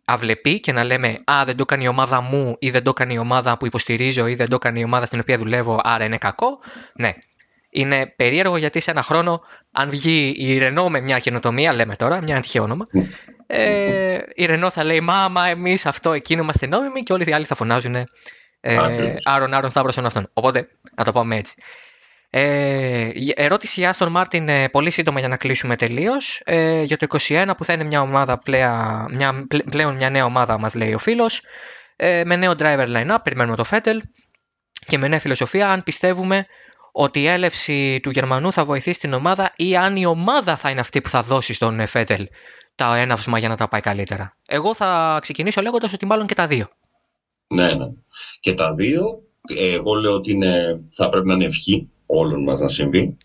αυλεπή και να λέμε «Α, δεν το κάνει η ομάδα μου» ή «Δεν το κάνει η ομάδα που υποστηρίζω» ή «Δεν το κάνει η ομάδα στην οποία δουλεύω, άρα είναι κακό». Ναι, είναι περίεργο γιατί σε ένα χρόνο, αν βγει η Ρενό με μια καινοτομία, λέμε τώρα, μια τυχαίο όνομα, ε, η Ρενό θα λέει «Μα, εμείς αυτό, εκείνο είμαστε νόμιμοι» και όλοι οι άλλοι θα φωνάζουν ε, «Άρον, Άρον, Σταύρος, αυτόν». Οπότε, να το πάμε έτσι. Ε, ερώτηση για Άστον Μάρτιν ε, πολύ σύντομα για να κλείσουμε τελείως. Ε, για το 21 που θα είναι μια ομάδα πλέα, μια, πλέον μια νέα ομάδα, μας λέει ο φίλος. Ε, με νέο driver line-up, περιμένουμε το Φέτελ και με νέα φιλοσοφία. Αν πιστεύουμε ότι η έλευση του Γερμανού θα βοηθήσει την ομάδα ή αν η ομάδα θα είναι αυτή που θα δώσει στον Φέτελ τα έναυσμα για να τα πάει καλύτερα. Εγώ θα ξεκινήσω λέγοντας ότι μάλλον και τα δύο. Ναι, ναι. Και τα δύο, εγώ λέω ότι είναι, θα πρέπει να είναι ευχή όλων μας να συμβεί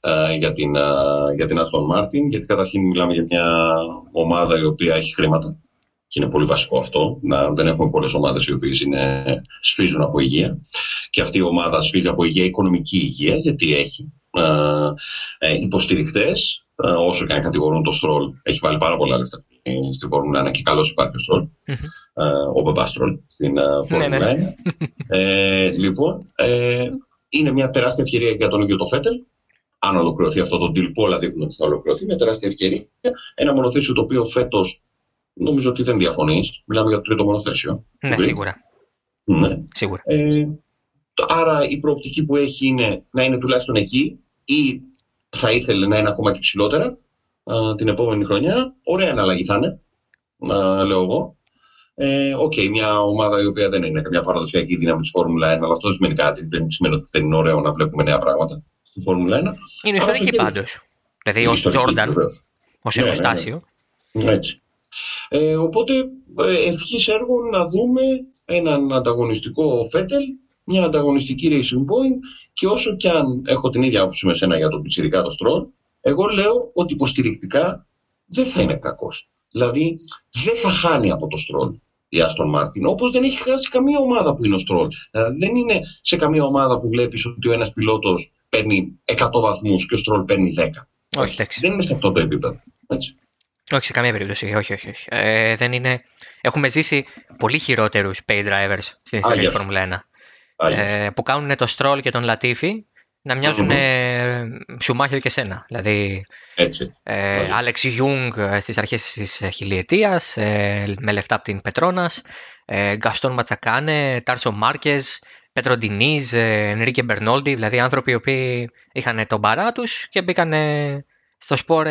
ε, για, την, ε, για την Aston Martin, γιατί καταρχήν μιλάμε για μια ομάδα η οποία έχει χρήματα και είναι πολύ βασικό αυτό, να, δεν έχουμε πολλές ομάδες οι οποίες είναι, σφίζουν από υγεία και αυτή η ομάδα σφίζει από υγεία, οικονομική υγεία, γιατί έχει ε, ε, υποστηρικτές, ε, όσο και αν κατηγορούν το Στρόλ, έχει βάλει πάρα πολλά λεφτά στη Φόρμουλα 1 και καλώς υπάρχει ο Στρόλ, mm-hmm. ε, ο Μπαμπάστρολ στην Φόρμουλα ναι, ναι. 1. Ε, λοιπόν, ε, είναι μια τεράστια ευκαιρία για τον ίδιο το Φέτελ. Αν ολοκληρωθεί αυτό το deal που όλα δείχνουν ότι θα ολοκληρωθεί, μια τεράστια ευκαιρία. Ένα μονοθέσιο το οποίο φέτος νομίζω ότι δεν διαφωνεί. Μιλάμε για το τρίτο μονοθέσιο. Ναι, σίγουρα. Ναι. σίγουρα. Ε, άρα η προοπτική που έχει είναι να είναι τουλάχιστον εκεί ή θα ήθελε να είναι ακόμα και ψηλότερα α, την επόμενη χρονιά. Ωραία αναλλαγή θα είναι, α, λέω εγώ. Ε, okay, μια ομάδα η οποία δεν είναι καμιά παραδοσιακή δύναμη της Φόρμουλα 1, αλλά αυτό δεν σημαίνει κάτι. Δεν σημαίνει ότι δεν είναι ωραίο να βλέπουμε νέα πράγματα στη Φόρμουλα 1. Είναι ιστορική πάντως. Δηλαδή ω Τζόρνταν, ω εργοστάσιο. Ναι, ναι. Έτσι. Ε, οπότε ε, ευχής έργο να δούμε έναν ανταγωνιστικό Φέτελ, μια ανταγωνιστική Racing Point και όσο και αν έχω την ίδια άποψη με σένα για τον πιτσιρικά το Στρόλ, εγώ λέω ότι υποστηρικτικά δεν θα είναι κακός. Δηλαδή δεν θα χάνει από το Στρόλ η Άστον Μάρτιν. Όπως δεν έχει χάσει καμία ομάδα που είναι ο Στρόλ. Δηλαδή, δεν είναι σε καμία ομάδα που βλέπεις ότι ο ένας πιλότος παίρνει 100 βαθμούς και ο Στρόλ παίρνει 10. Όχι, εντάξει. Δεν είναι σε αυτό το επίπεδο. Έτσι. Όχι, σε καμία περίπτωση. Όχι, όχι, όχι. Ε, δεν είναι... Έχουμε ζήσει πολύ χειρότερους pay drivers στην ιστορία της Φόρμουλα 1. Ε, που κάνουν το Στρόλ και τον Λατίφι να μοιάζουν mm-hmm. και Σένα. Δηλαδή, Έτσι. Ε, Άλεξ Γιουνγκ ε, στις αρχές της χιλιετίας, ε, με λεφτά από την Πετρόνας, ε, Γκαστόν Ματσακάνε, Τάρσο Μάρκες, Πέδρο Ντινίζ, Ενρίκε Μπερνόλντι, δηλαδή άνθρωποι οι οποίοι είχαν τον παρά τους και μπήκαν στο σπορ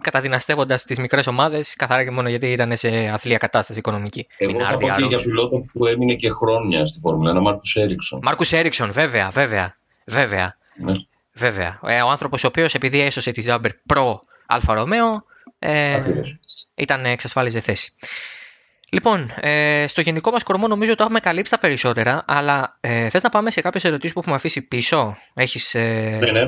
καταδυναστεύοντας τις μικρές ομάδες, καθαρά και μόνο γιατί ήταν σε αθλία κατάσταση οικονομική. Εγώ θα πω και για πιλότο που έμεινε και χρόνια στη Φόρμουλα, ένα Μάρκους Έρικσον. Μάρκους Έρικσον, βέβαια, βέβαια. βέβαια. Ναι. Βέβαια. Ε, ο άνθρωπος ο οποίος επειδή έσωσε τη Σάουμπερ προ Άλφα Ρομέο, ε, ήταν εξασφάλιζε θέση. Λοιπόν, ε, στο γενικό μας κορμό νομίζω το έχουμε καλύψει τα περισσότερα, αλλά ε, θες να πάμε σε κάποιες ερωτήσεις που έχουμε αφήσει πίσω; Έχεις ε, ναι, ναι.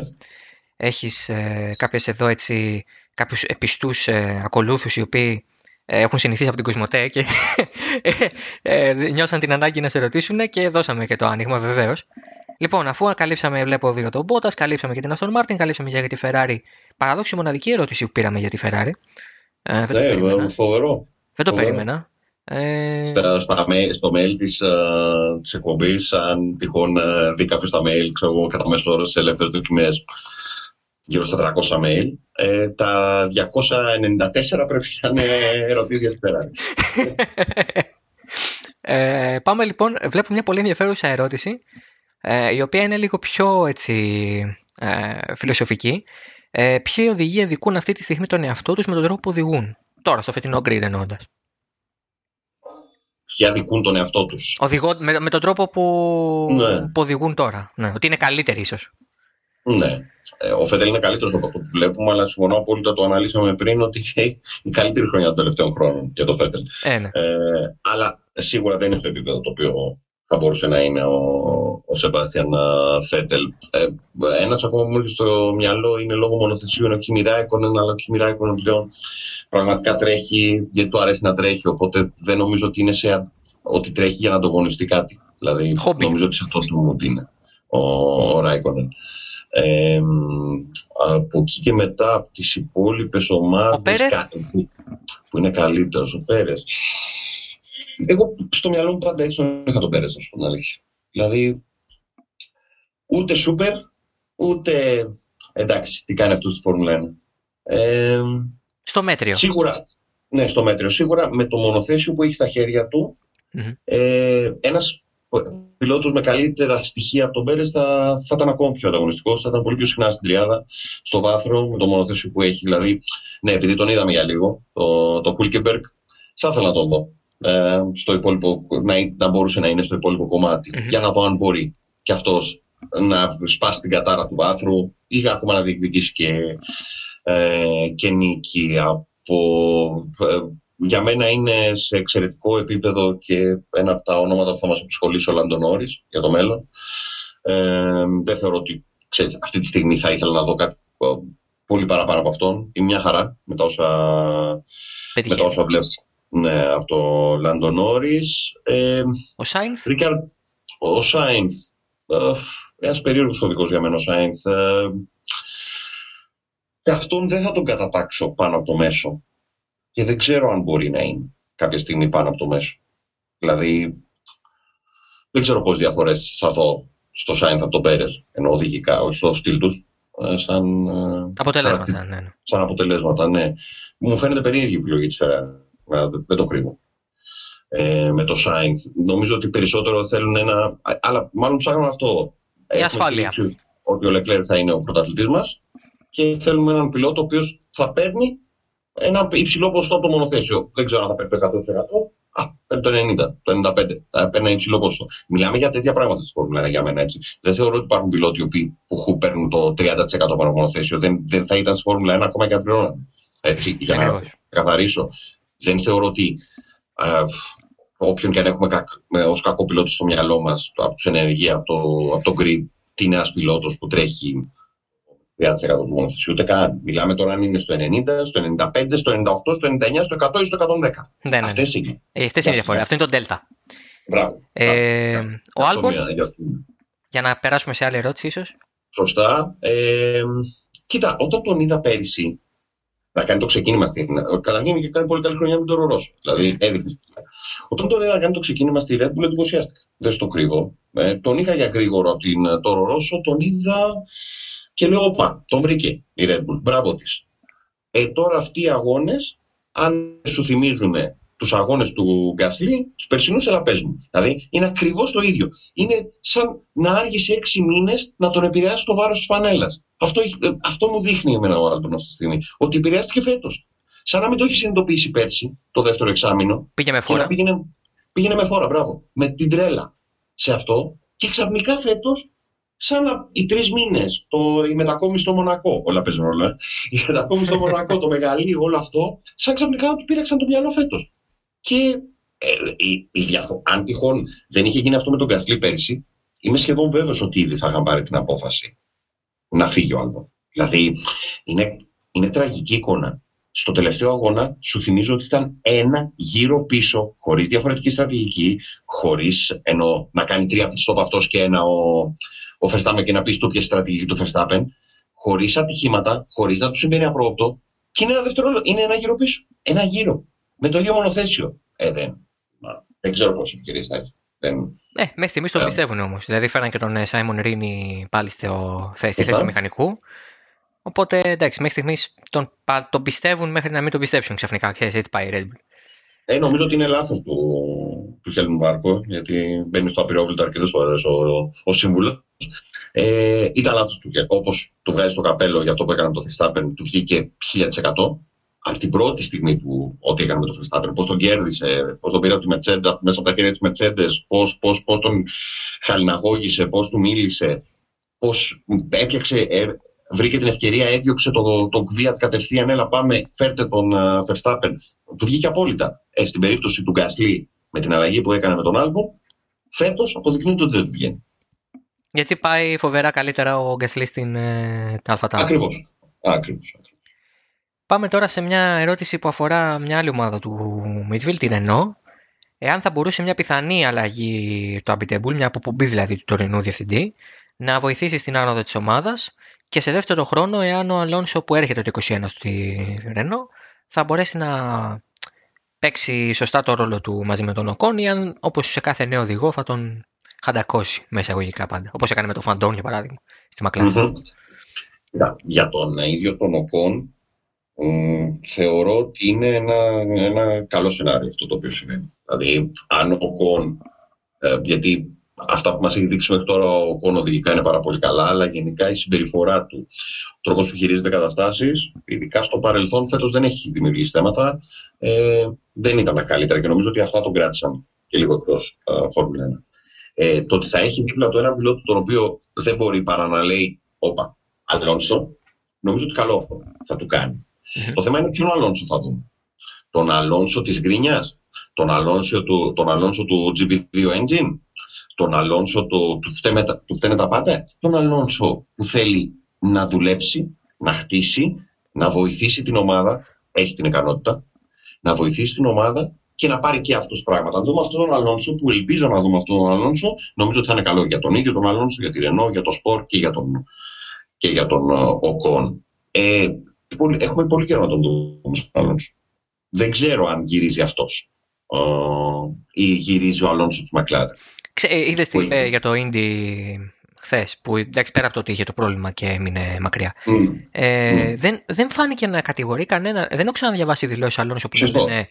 έχεις, ε, κάποιες εδώ έτσι, κάποιους επιστούς ε, ακολούθους οι οποίοι ε, έχουν συνηθίσει από την Κοσμοτέ και ε, νιώσαν την ανάγκη να σε ρωτήσουν και δώσαμε και το άνοιγμα βεβαίως. Λοιπόν, αφού καλύψαμε, βλέπω δύο τον Μπότας, καλύψαμε και την Aston Martin, καλύψαμε για τη Ferrari. Παραδόξη μοναδική ερώτηση που πήραμε για τη Ferrari. Ε, δεν ναι, το φοβερό. Δεν το περίμενα. Ε... Στα, στο mail της uh, της εκπομπής, αν τυχόν uh, δει κάποιος τα mail, ξέρω εγώ, κατά μέσο όρο σε ελεύθερες δοκιμές, γύρω στα 300 mail, ε, τα 294 πρέπει να είναι ερωτήσεις για τη Ferrari. ε, πάμε λοιπόν, βλέπω μια πολύ ενδιαφέρουσα ερώτηση ε, η οποία είναι λίγο πιο έτσι, ε, φιλοσοφική. Ε, ποιοι οδηγοί αδικούν αυτή τη στιγμή τον εαυτό τους με τον τρόπο που οδηγούν; Τώρα, στο φετινό grid εννοώντας. Ποιοι αδικούν τον εαυτό τους; Οδηγώ, με, με τον τρόπο που, ναι. που οδηγούν τώρα. Ναι, ότι είναι καλύτεροι ίσως. Ναι. Ε, ο Φετέλ είναι καλύτερος από αυτό που βλέπουμε, αλλά συμφωνώ απόλυτα. Το αναλύσαμε πριν ότι έχει η καλύτερη χρονιά των τελευταίων χρόνων για το Φέτελ. Ε, ναι. ε, αλλά σίγουρα δεν είναι στο επίπεδο το οποίο θα μπορούσε να είναι ο, ο Σεμπάστιαν Φέτελ. Ε, Ένας ακόμα μου έρχεται στο μυαλό είναι λόγω μονοθεσίων ο Κιμιράικον, αλλά ο Κιμιράικον πλέον πραγματικά τρέχει γιατί του αρέσει να τρέχει. Οπότε δεν νομίζω ότι είναι σε ότι τρέχει για να ανταγωνιστεί κάτι. Δηλαδή, Χόμπι. νομίζω ότι σε αυτό το mood είναι ο, ο Ράικονεν. Ε, από εκεί και μετά από τις υπόλοιπες ομάδες Ο Πέρεθ. κα- που, που είναι καλύτερος ο Πέρες εγώ στο μυαλό μου πάντα έτσι τον είχα τον Πέρες να σου πω την αλήθεια δηλαδή ούτε σούπερ ούτε εντάξει τι κάνει αυτός στη Φόρμουλα 1 ε, Στο μέτριο. Σίγουρα, ναι, στο μέτριο. Σίγουρα με το μονοθέσιο που έχει στα χέρια του, Μμμ. ε, ένας πιλότος με καλύτερα στοιχεία από τον Πέρες θα, θα ήταν ακόμα πιο ανταγωνιστικός, θα ήταν πολύ πιο συχνά στην τριάδα, στο βάθρο, με το μονοθέσιο που έχει. Δηλαδή, ναι, επειδή τον είδαμε για λίγο, το, το Χούλκεμπεργκ, θα ήθελα να τον δω. Ε, στο υπόλοιπο, να, να μπορούσε να είναι στο υπόλοιπο κομμάτι, Μμμ. για να δω αν μπορεί και αυτός να σπάσει την κατάρα του βάθρου ή ακόμα να διεκδικήσει και, ε, και νίκη από ε, για μένα είναι σε εξαιρετικό επίπεδο και ένα από τα ονόματα που θα μας απασχολήσει ο Λάντον Νόρις για το μέλλον. Ε, δεν θεωρώ ότι ξέρεις, αυτή τη στιγμή θα ήθελα να δω κάτι ε, πολύ παραπάνω από αυτόν. Είναι μια χαρά με τα όσα, με Πετυχαίνει. τα όσα βλέπω ναι, από το Λάντον Νόρις. Ε, Ο Σάινθ. Ρίκαρντ, ο Σάινθ, ε, ένας περίεργος οδικός για μένα ο Σάινθ. Ε, και αυτόν δεν θα τον κατατάξω πάνω από το μέσο. Και δεν ξέρω αν μπορεί να είναι κάποια στιγμή πάνω από το μέσο. Δηλαδή, δεν ξέρω πόσες διαφορές θα δω στο Σάινθ από τον Πέρες, ενώ οδηγικά, όχι στο στυλ τους, ε, σαν, ε, Αποτελέσματα. Ναι, ναι. σαν αποτελέσματα, ναι. Μου φαίνεται περίεργη η επιλογή της Ferrari. Ε, Δεν δεν το κρύβω. Ε, με το Sainz. Νομίζω ότι περισσότερο θέλουν ένα... Αλλά μάλλον ψάχνουν αυτό. Έχουμε ασφάλεια. στηρίξει Ότι ο Leclerc θα είναι ο πρωταθλητής μας και θέλουμε έναν πιλότο ο οποίος θα παίρνει ένα υψηλό ποσοστό από το μονοθέσιο. Δεν ξέρω αν θα παίρνει το 100%. Α, παίρνει το 90, το 95. Θα παίρνει ένα υψηλό ποσοστό. Μιλάμε για τέτοια πράγματα στη Φόρμουλα 1 για μένα έτσι. Δεν θεωρώ ότι υπάρχουν πιλότοι οι οποίοι που χου- παίρνουν το 30% από το μονοθέσιο. Δεν, δεν θα ήταν στη Φόρμουλα 1 ακόμα και αν πληρώναν. Έτσι, για να Ακριβώς. καθαρίσω. Δεν θεωρώ ότι ε, όποιον και αν έχουμε κακ, με, ως κακό πιλότο στο μυαλό μας από τους ενεργεία, από το, από το grid, τι είναι ένας πιλότος που τρέχει 30% του μονοθεσίου, ούτε καν. Μιλάμε τώρα αν είναι στο 90, στο 95, στο 98, στο 99, στο 100 ή στο 110. Ναι, ναι. Αυτές είναι. Ε, Αυτές είναι οι διαφορές. Αυτό είναι το Delta. Μπράβο. Ε, Μπράβο. ο Αυτό Άλμπον, μια- γι' αυτό είναι. για να περάσουμε σε άλλη ερώτηση ίσως. Σωστά. Ε, κοίτα, όταν τον είδα πέρυσι να κάνει το ξεκίνημα στην. Καταρχήν είχε κάνει πολύ καλή χρονιά με τον Ρορόσο. Δηλαδή έδειχνε. Όταν τον είδα να κάνει το ξεκίνημα στη Red Bull, εντυπωσιάστηκα. Δεν στο κρύβω. Ε, τον είχα για γρήγορο από την το Ρορόσο, τον είδα και λέω: Όπα, τον βρήκε η Red Bull. Μπράβο της. Ε, τώρα αυτοί οι αγώνες, αν σου θυμίζουν τους αγώνες του Γκάσλι, τους περσινούς, έλα πες μου. Δηλαδή είναι ακριβώς το ίδιο. Είναι σαν να άργησε έξι μήνες να τον επηρεάσει το βάρος της φανέλας. Αυτό, έχει- ε, αυτό μου δείχνει εμένα ο Άλμπον αυτή τη στιγμή. Ότι επηρεάστηκε φέτος. Σαν να μην το έχει συνειδητοποιήσει πέρσι, το δεύτερο εξάμεινο, Πήγε με και να φόρα. πήγαινε, πήγαινε με φόρα, μπράβο. Με την τρέλα σε αυτό. Και ξαφνικά φέτος, σαν να οι τρεις μήνες, η μετακόμιση στο Μονακό, όλα παίζουν ρόλο, ε. η μετακόμιση στο Μονακό, το μεγαλείο, όλο αυτό, σαν ξαφνικά να του πήραξαν το μυαλό φέτος. Και ε, η, η διαφο- αν τυχόν δεν είχε γίνει αυτό με τον Γκασλί πέρσι, είμαι σχεδόν βέβαιος ότι ήδη θα είχαν πάρει την απόφαση να φύγει ο Άλμπον. Δηλαδή, είναι, είναι τραγική εικόνα. Στο τελευταίο αγώνα, σου θυμίζω ότι ήταν ένα γύρο πίσω, χωρίς διαφορετική στρατηγική, χωρίς ενώ να κάνει τρία pit stop αυτός και ένα ο, ο Verstappen και να πει του ποια στρατηγική του Verstappen, χωρίς ατυχήματα, χωρίς να του συμβαίνει απρόπτο, και είναι ένα δευτερόλεπτο, είναι ένα γύρο πίσω. Ένα γύρο. Με το ίδιο μονοθέσιο. Ε, δεν. μα, Δεν ξέρω πόσες ευκαιρίες θα έχει. Δεν, Ναι, μέχρι στιγμής τον Ε. πιστεύουν όμως. Δηλαδή φέραν και τον Σάιμον Ρίνι πάλι στο, στη θέση Σωστά. του μηχανικού. Οπότε εντάξει, μέχρι στιγμής τον, πα- τον πιστεύουν μέχρι να μην τον πιστέψουν ξαφνικά. Ξέρεις, έτσι πάει η Red Bull. Ε, νομίζω ότι είναι λάθος του, του Χέλμου Βάρκο, γιατί μπαίνει στο απειρόβλητο αρκετές φορές ο, ο σύμβουλος. Ε, ήταν λάθος του. Όπως του βγάζει το καπέλο για αυτό που έκανε με το Verstappen, του βγήκε 1000%. Από την πρώτη στιγμή του, ό,τι έκανε με το Verstappen, πώς τον κέρδισε, πώς τον πήρε από τη Mercedes, μέσα από τα χέρια της Mercedes, πώς πώς, πώς τον χαλιναγώγησε, πώς του μίλησε, πώς έπιαξε, ε, βρήκε την ευκαιρία, έδιωξε το, το Kvyat κατευθείαν, έλα πάμε, φέρτε τον uh, Verstappen. Του βγήκε απόλυτα. Ε, στην περίπτωση του Γκασλή, με την αλλαγή που έκανε με τον Άλμπον, φέτος αποδεικνύεται ότι δεν του βγαίνει. Γιατί πάει φοβερά καλύτερα ο Γκασλή στην ε, ΑΛΦΑ Ακριβώς. Ακριβώς. Πάμε τώρα σε μια ερώτηση που αφορά μια άλλη ομάδα του Midfield, την Renault. εάν θα μπορούσε μια πιθανή αλλαγή του Αμπιτεμπούλ, μια αποπομπή δηλαδή του τωρινού διευθυντή, να βοηθήσει στην άνοδο της ομάδας και σε δεύτερο χρόνο, εάν ο Αλόνσο που έρχεται το 21 στη Ρενό θα μπορέσει να παίξει σωστά το ρόλο του μαζί με τον Οκόν ή αν όπως σε κάθε νέο οδηγό θα τον χαντακώσει μέσα εισαγωγικά πάντα. Όπως έκανε με τον Βαντόρν για παράδειγμα στη μακλαρεν Για τον ίδιο τον Οκόν θεωρώ ότι είναι ένα, ένα καλό σενάριο αυτό το οποίο συμβαίνει. Δηλαδή αν ο Οκόν, ε, γιατί αυτά που μας έχει δείξει μέχρι τώρα ο Κόνο οδηγικά είναι πάρα πολύ καλά, αλλά γενικά η συμπεριφορά του, ο τρόπος που χειρίζεται καταστάσεις, ειδικά στο παρελθόν, φέτος δεν έχει δημιουργήσει θέματα. Ε, δεν ήταν τα καλύτερα και νομίζω ότι αυτά τον κράτησαν και λίγο εκτός Φόρμουλα 1. Ε, το ότι θα έχει δίπλα του ένα πιλότο τον οποίο δεν μπορεί παρά να λέει Όπα, Αλόνσο, νομίζω ότι καλό θα του κάνει. Το θέμα είναι ποιον Αλόνσο θα δούμε. Τον Αλόνσο της γκρίνιας, τον Αλόνσο του, τον Αλόνσο του GP2 Engine, τον Αλόνσο το, του, φταίνε, του φταίνε τα πάντα, τον Αλόνσο που θέλει να δουλέψει, να χτίσει, να βοηθήσει την ομάδα, έχει την ικανότητα, να βοηθήσει την ομάδα και να πάρει και αυτού πράγματα. Να δούμε αυτόν τον Αλόνσο που ελπίζω να δούμε αυτόν τον Αλόνσο. Νομίζω ότι θα είναι καλό για τον ίδιο τον Αλόνσο, για τη Ρενό, για το Σπορ και για τον, και για τον uh, Οκόν. Ε, έχουμε πολύ καιρό να τον δούμε στον Αλόνσο. Δεν ξέρω αν γυρίζει αυτός uh, ή γυρίζει ο Αλόνσο του Μακλάρεν. Ε, Είδες τι είπε για το Indy χθες, που εντάξει πέρα από το ότι είχε το πρόβλημα και έμεινε μακριά. Mm. Ε, mm. Δεν, δεν φάνηκε να κατηγορεί κανένα. Δεν έχω ξαναδιαβάσει δηλώσεις άλλων που λένε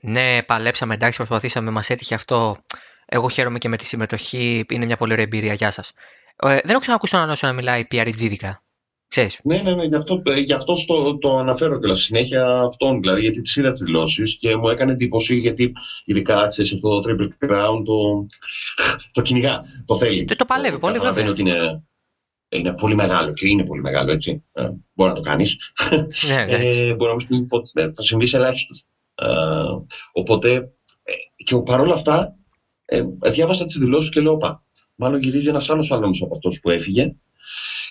Ναι, παλέψαμε, εντάξει, προσπαθήσαμε, μας έτυχε αυτό. Εγώ χαίρομαι και με τη συμμετοχή. Είναι μια πολύ ωραία εμπειρία. Γεια σας. Ε, δεν έχω ξανακούσει τον Αλόνσο να μιλάει PRG-δικα. Ξέρεις. Ναι, ναι, ναι, γι' αυτό, ε, γι αυτό το, το αναφέρω και συνέχεια αυτόν, δηλαδή, γιατί τι είδα τις δηλώσεις και μου έκανε εντύπωση γιατί ειδικά ξέρεις αυτό το Triple Crown το, το κυνηγά, το θέλει. Το, το παλεύει πολύ βέβαια. ότι είναι, είναι πολύ μεγάλο και είναι πολύ μεγάλο, έτσι. Ε, μπορεί να το κάνεις. Ναι, ναι. ε, μπορεί να μην ε, θα συμβεί σε ελάχιστους. Ε, οπότε, ε, και παρόλα αυτά, ε, διάβασα τις δηλώσεις και λέω, Πα, μάλλον γυρίζει ένας άλλος άλλο από αυτός που έφυγε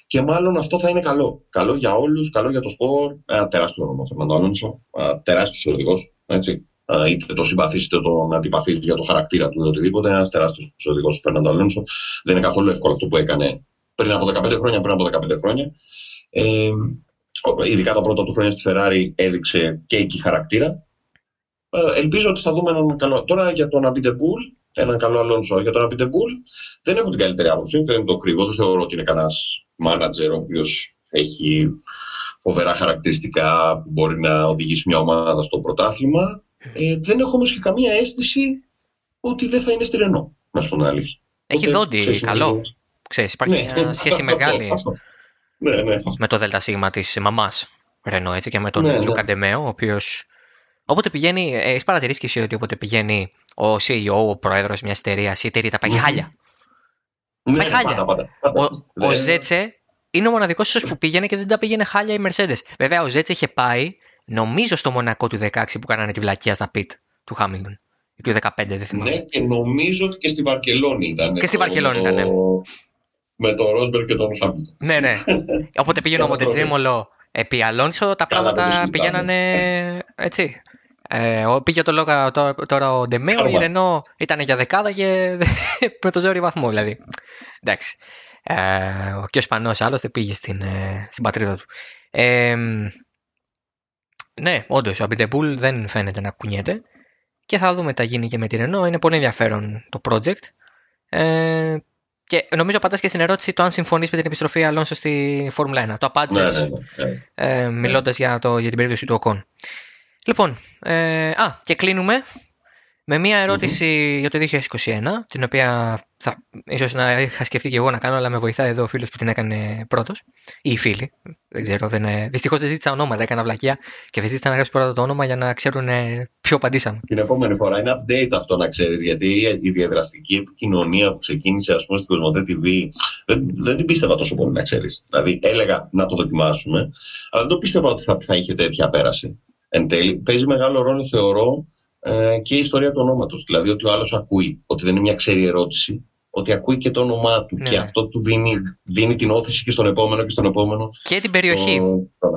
και μάλλον αυτό θα είναι καλό. Καλό για όλους, καλό για το σπορ. Ένα τεράστιο όνομα ο Φερνάντο Αλόνσο. Τεράστιος οδηγός. Είτε το συμπαθείς είτε τον αντιπαθείς για το χαρακτήρα του ή οτιδήποτε. Ένας τεράστιος οδηγός ο Φερνάντο Αλόνσο. Δεν είναι καθόλου εύκολο αυτό που έκανε πριν από 15 χρόνια. Πριν από 15 χρόνια. Ε, ειδικά τα πρώτα του χρόνια στη Ferrari έδειξε και εκεί χαρακτήρα. Ε, ελπίζω ότι θα δούμε έναν καλό. Τώρα για τον Αμπιντεμπούλ, έναν καλό Αλόνσο. Για τον Αμπιντεμπούλ δεν έχω την καλύτερη άποψη, δεν το κρύβω. Δεν θεωρώ ότι είναι κανένας μάνατζερ ο οποίος έχει φοβερά χαρακτηριστικά που μπορεί να οδηγήσει μια ομάδα στο πρωτάθλημα. Ε, δεν έχω όμως και καμία αίσθηση ότι δεν θα είναι στη Ρενό, να σου πω την αλήθεια. Έχει δόντι, καλό. Ξέρεις, υπάρχει ναι, μια σχέση μεγάλη Ναι, ναι. με το ΔΣ της μαμάς Ρενό έτσι, και με τον ναι, Λούκα ναι. ο οποίος. Όποτε πηγαίνει, ε, έχεις παρατηρήσεις και εσύ ότι όποτε πηγαίνει ο CEO, ο πρόεδρος μιας εταιρείας, η εταιρεία τα πάει χάλια. Ναι, χάλια. Πάντα, Ο, ο Ζέτσε είναι ο μοναδικός ίσως που πήγαινε και δεν τα πήγαινε χάλια η Mercedes. Βέβαια, ο Ζέτσε είχε πάει, νομίζω, στο Μονακό του 16 που κάνανε τη βλακία στα πιτ του Χάμιλτον. Ή του 15, δεν θυμάμαι. Ναι, και νομίζω ότι και στη Βαρκελόνη ήταν. Και στη Βαρκελόνη ήταν. Ναι. Με τον Ρόσμπεργκ και τον Χάμιλτον. Ναι, ναι. Όποτε πήγαινε ο Μοντετζέμολο επί Αλόνσο, τα πράγματα πηγαίνανε έτσι. Ε, πήγε το λόγου τώρα ο Ντε Μέο, η Ρενό ήταν για δεκάδα και με το ζόρι βαθμό δηλαδή. Εντάξει. Ε, και ο Ισπανός άλλωστε πήγε στην, ε, στην πατρίδα του. Ε, ναι, όντως, ο Αμπιντεμπούλ δεν φαίνεται να κουνιέται και θα δούμε τι θα γίνει και με τη Ρενό. Είναι πολύ ενδιαφέρον το project. Ε, και νομίζω πατάς και στην ερώτηση το αν συμφωνείς με την επιστροφή Αλόνσο στη Φόρμουλα 1. Το απάντησες ναι, ναι, ναι, ε, μιλώντας για, για την περίπτωση του Οκόν. Λοιπόν, ε, α, και κλείνουμε με μια ερωτηση για το 2021, την οποία θα, ίσως να είχα σκεφτεί και εγώ να κάνω, αλλά με βοηθάει εδώ ο φίλος που την έκανε πρώτος, ή οι φίλοι, δεν ξέρω, δεν, ε, δυστυχώς δεν ζήτησα ονόματα, έκανα βλακιά και δεν ζήτησα να γράψει πρώτα το όνομα για να ξέρουν ποιο απαντήσαμε. Την επόμενη φορά είναι update αυτό να ξέρεις, γιατί η διαδραστική επικοινωνία που ξεκίνησε ας πούμε στην Κοσμοτέ TV δεν, δεν την πίστευα τόσο πολύ να ξέρεις. Δηλαδή έλεγα να το δοκιμάσουμε, αλλά δεν το πίστευα ότι θα, θα είχε τέτοια πέραση εν τέλει, παίζει μεγάλο ρόλο, θεωρώ, ε, και η ιστορία του ονόματος. Δηλαδή ότι ο άλλος ακούει, ότι δεν είναι μια ξέρη ερώτηση, ότι ακούει και το όνομά του ναι. και αυτό του δίνει, δίνει την όθηση και στον επόμενο και στον επόμενο. Και την περιοχή. Το...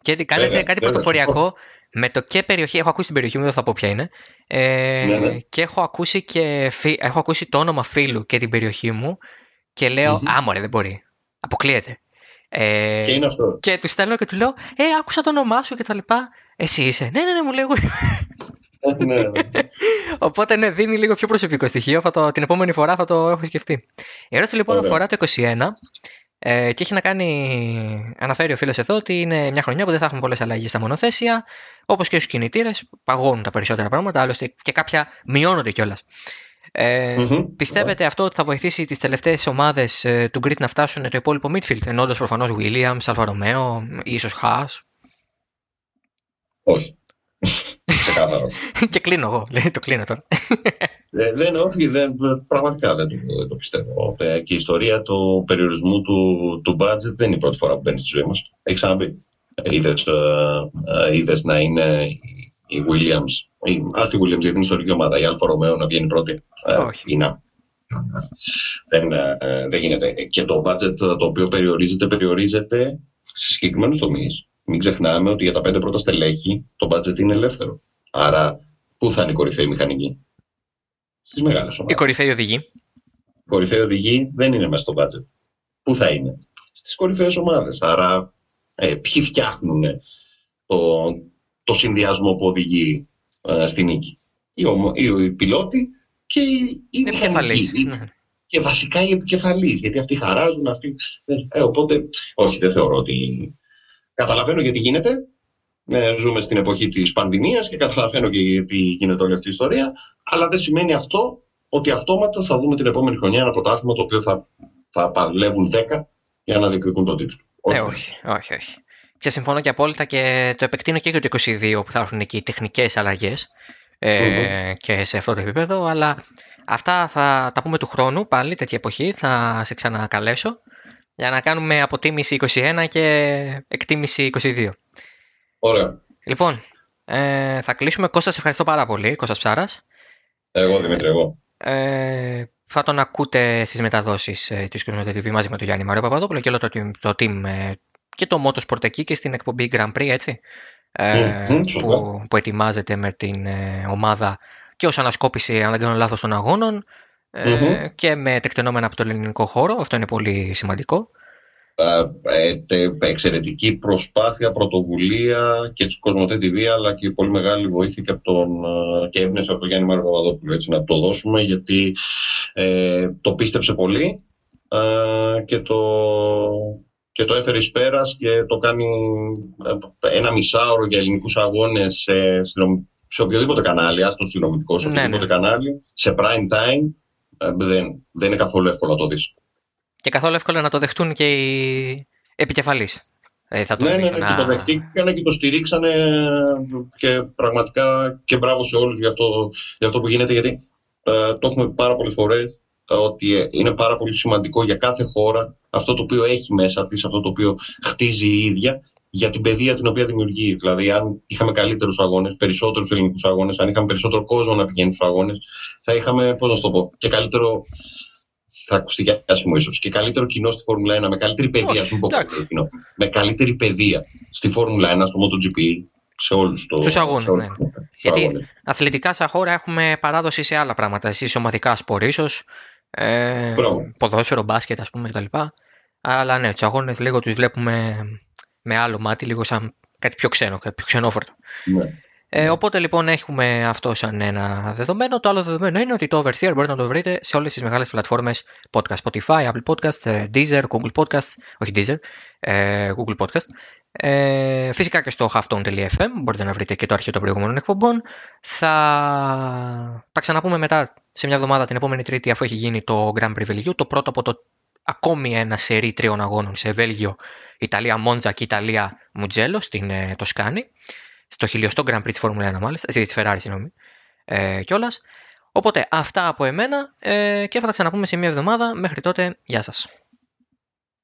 Και κάνετε κάτι πρωτοποριακό. Με το και περιοχή, έχω ακούσει την περιοχή μου, δεν θα πω ποια είναι. Ε, Ναι, ναι. Και έχω ακούσει, και, φι- έχω ακούσει το όνομα φίλου και την περιοχή μου και λέω, Μμμ. Α, μωρέ, δεν μπορεί. Αποκλείεται. Ε, Και είναι αυτό. και του στέλνω και του λέω, Ε, άκουσα το όνομά σου και τα λοιπά. Εσύ είσαι. Ναι, ναι, ναι, μου λέει. εγώ είμαι». ναι, ναι. Οπότε ναι, δίνει λίγο πιο προσωπικό στοιχείο. Θα το, την επόμενη φορά θα το έχω σκεφτεί. Η ερώτηση λοιπόν Ωραία. αφορά το 21 ε, και έχει να κάνει. Αναφέρει ο φίλος εδώ ότι είναι μια χρονιά που δεν θα έχουμε πολλές αλλαγές στα μονοθέσια. Όπως και στους κινητήρες, παγώνουν τα περισσότερα πράγματα. Άλλωστε και κάποια μειώνονται κιόλας. Ε, Μμμ. Πιστεύετε αυτό ότι θα βοηθήσει τις τελευταίες ομάδες του Grid να φτάσουν το υπόλοιπο midfield, εννοώντα προφανώς Williams, Alfa Romeo, ίσως Haas; Όχι. Ξεκάθαρο. και κλείνω εγώ. λέει, το κλείνω τώρα. Ε, δεν, όχι, δεν, πραγματικά δεν το, δεν το πιστεύω. Ε, και η ιστορία του περιορισμού του, του budget δεν είναι η πρώτη φορά που μπαίνει στη ζωή μας. Έχει ξαναμπεί. Ε, είδες, ε, ε, είδες να είναι η- η Williams, η, ας τη Williams γιατί είναι ιστορική ομάδα, η Alfa Romeo να βγαίνει πρώτη. Ε, Όχι. ή να. Δεν, ε, ε, δεν γίνεται. Και το budget το οποίο περιορίζεται, περιορίζεται σε συγκεκριμένους τομείς. Μην ξεχνάμε ότι για τα πέντε πρώτα στελέχη το budget είναι ελεύθερο. Άρα, πού θα είναι η κορυφαίη μηχανική, Στις μεγάλες Η ομάδε. κορυφαίοι οδηγοί. Η κορυφαίοι οδηγοί δεν είναι μέσα στο budget. Πού θα είναι, Στις κορυφαίες ομάδες. Άρα, ε, ποιοι φτιάχνουν το, το συνδυασμό που οδηγεί ε, στη νίκη; Οι, ομο, οι, οι πιλότοι και οι, οι Επικεφαλής. μηχανικοί. Οι- και βασικά οι επικεφαλεί, γιατί αυτοί χαράζουν, αυτοί. Ε, οπότε, όχι, δεν θεωρώ ότι. Καταλαβαίνω γιατί γίνεται. Ε, ζούμε στην εποχή της πανδημίας και καταλαβαίνω και γιατί γίνεται όλη αυτή η ιστορία. Αλλά δεν σημαίνει αυτό ότι αυτόματα θα δούμε την επόμενη χρονιά ένα πρωτάθλημα το οποίο θα, θα παλεύουν 10 για να διεκδικούν τον τίτλο. Ε, όχι, όχι, όχι. Και συμφωνώ και απόλυτα και το επεκτείνω και για το 22 που θα έρθουν εκεί οι τεχνικές αλλαγές ε, και σε αυτό το επίπεδο, αλλά αυτά θα τα πούμε του χρόνου πάλι, τέτοια εποχή, θα σε ξανακαλέσω για να κάνουμε αποτίμηση 21 και εκτίμηση 22. Ωραία. Λοιπόν, ε, θα κλείσουμε. Κώστας, σε ευχαριστώ πάρα πολύ, Κώστας Ψάρας. Εγώ, Δημήτρη, εγώ. Ε, θα τον ακούτε στις μεταδόσεις ε, της Κοσμοτέ TV μαζί με τον Γιάννη Μαρίο Παπαδόπουλο και όλο το, team- το team ε, και το Motorsport εκεί και στην εκπομπή Grand Prix, έτσι, ε, Μμμ, σωστά. που, που ετοιμάζεται με την ε, ομάδα και ως ανασκόπηση, αν δεν κάνω λάθος, των αγώνων ε, Μμμ. και με τεκτενόμενα από τον ελληνικό χώρο. Αυτό είναι πολύ σημαντικό. Ε, τε- εξαιρετική προσπάθεια, πρωτοβουλία και της Κοσμοτέ TV αλλά και πολύ μεγάλη βοήθεια και, από τον, ε, και έμπνευση από τον Γιάννη Μάριο Παπαδόπουλο έτσι, να το δώσουμε γιατί ε, το πίστεψε πολύ ε, και, το, και το έφερε εις πέρας και το κάνει ε, ένα μισάωρο για ελληνικούς αγώνες σε, συνδρομ- σε οποιοδήποτε κανάλι, άστο συνδρομητικό, σε Ναι, οποιοδήποτε κανάλι, σε prime time, ε, δεν, δεν είναι καθόλου εύκολο να το δεις. Και καθόλου εύκολο να το δεχτούν και οι επικεφαλείς. Ε, θα Ναι, ναι, τονίσω ναι, να- και το δεχτήκανε και το στηρίξανε και πραγματικά και μπράβο σε όλους για αυτό, για αυτό που γίνεται γιατί ε, το έχουμε πει πάρα πολλές φορές ε, ότι ε, είναι πάρα πολύ σημαντικό για κάθε χώρα αυτό το οποίο έχει μέσα της, αυτό το οποίο χτίζει η ίδια για την παιδεία την οποία δημιουργεί. Δηλαδή, αν είχαμε καλύτερους αγώνες, περισσότερους ελληνικούς αγώνες, αν είχαμε περισσότερο κόσμο να πηγαίνει στους αγώνες, θα είχαμε, πώς να σου το πω, και καλύτερο. Θα ακουστεί και άσχημο ίσως. Και καλύτερο κοινό στη Φόρμουλα 1, με καλύτερη παιδεία. Όχι, ας μην πω εντάξει. καλύτερο κοινό. Με καλύτερη παιδεία στη Φόρμουλα 1, στο MotoGP, σε όλους του Στους αγώνες, ναι. Γιατί- Αθλητικά σαν χώρα έχουμε παράδοση σε άλλα πράγματα. Εσείς ομαδικά σπορ ίσως, ε, Μπράβο. ποδόσφαιρο, μπάσκετ ας πούμε κτλ. Αλλά ναι, τους αγώνες λίγο τους βλέπουμε με άλλο μάτι, λίγο σαν κάτι πιο ξένο, κάτι πιο ξενόφορτο. Ναι. Ε, οπότε λοιπόν έχουμε αυτό σαν ένα δεδομένο. Το άλλο δεδομένο είναι ότι το Oversteer μπορείτε να το βρείτε σε όλες τις μεγάλες πλατφόρμες podcast. Spotify, Apple Podcast, ε, Deezer, Google Podcast, όχι Deezer, ε, Google Podcast. Ε, φυσικά και στο halftone.fm μπορείτε να βρείτε και το αρχείο των προηγούμενων εκπομπών. Θα τα ξαναπούμε μετά σε μια εβδομάδα την επόμενη Τρίτη αφού έχει γίνει το Grand Prix Βελγίου. Το πρώτο από το ακόμη ένα σερί τριών αγώνων σε Βέλγιο, Ιταλία Μόντζα και Ιταλία Μουτζέλο στην ε, Τοσκάνη στο χιλιοστό Grand Prix της Φόρμουλα 1 μάλιστα, στη Ferrari συγγνώμη, ε, κιόλας. Οπότε αυτά από εμένα ε, και θα τα ξαναπούμε σε μια εβδομάδα. Μέχρι τότε, γεια σας.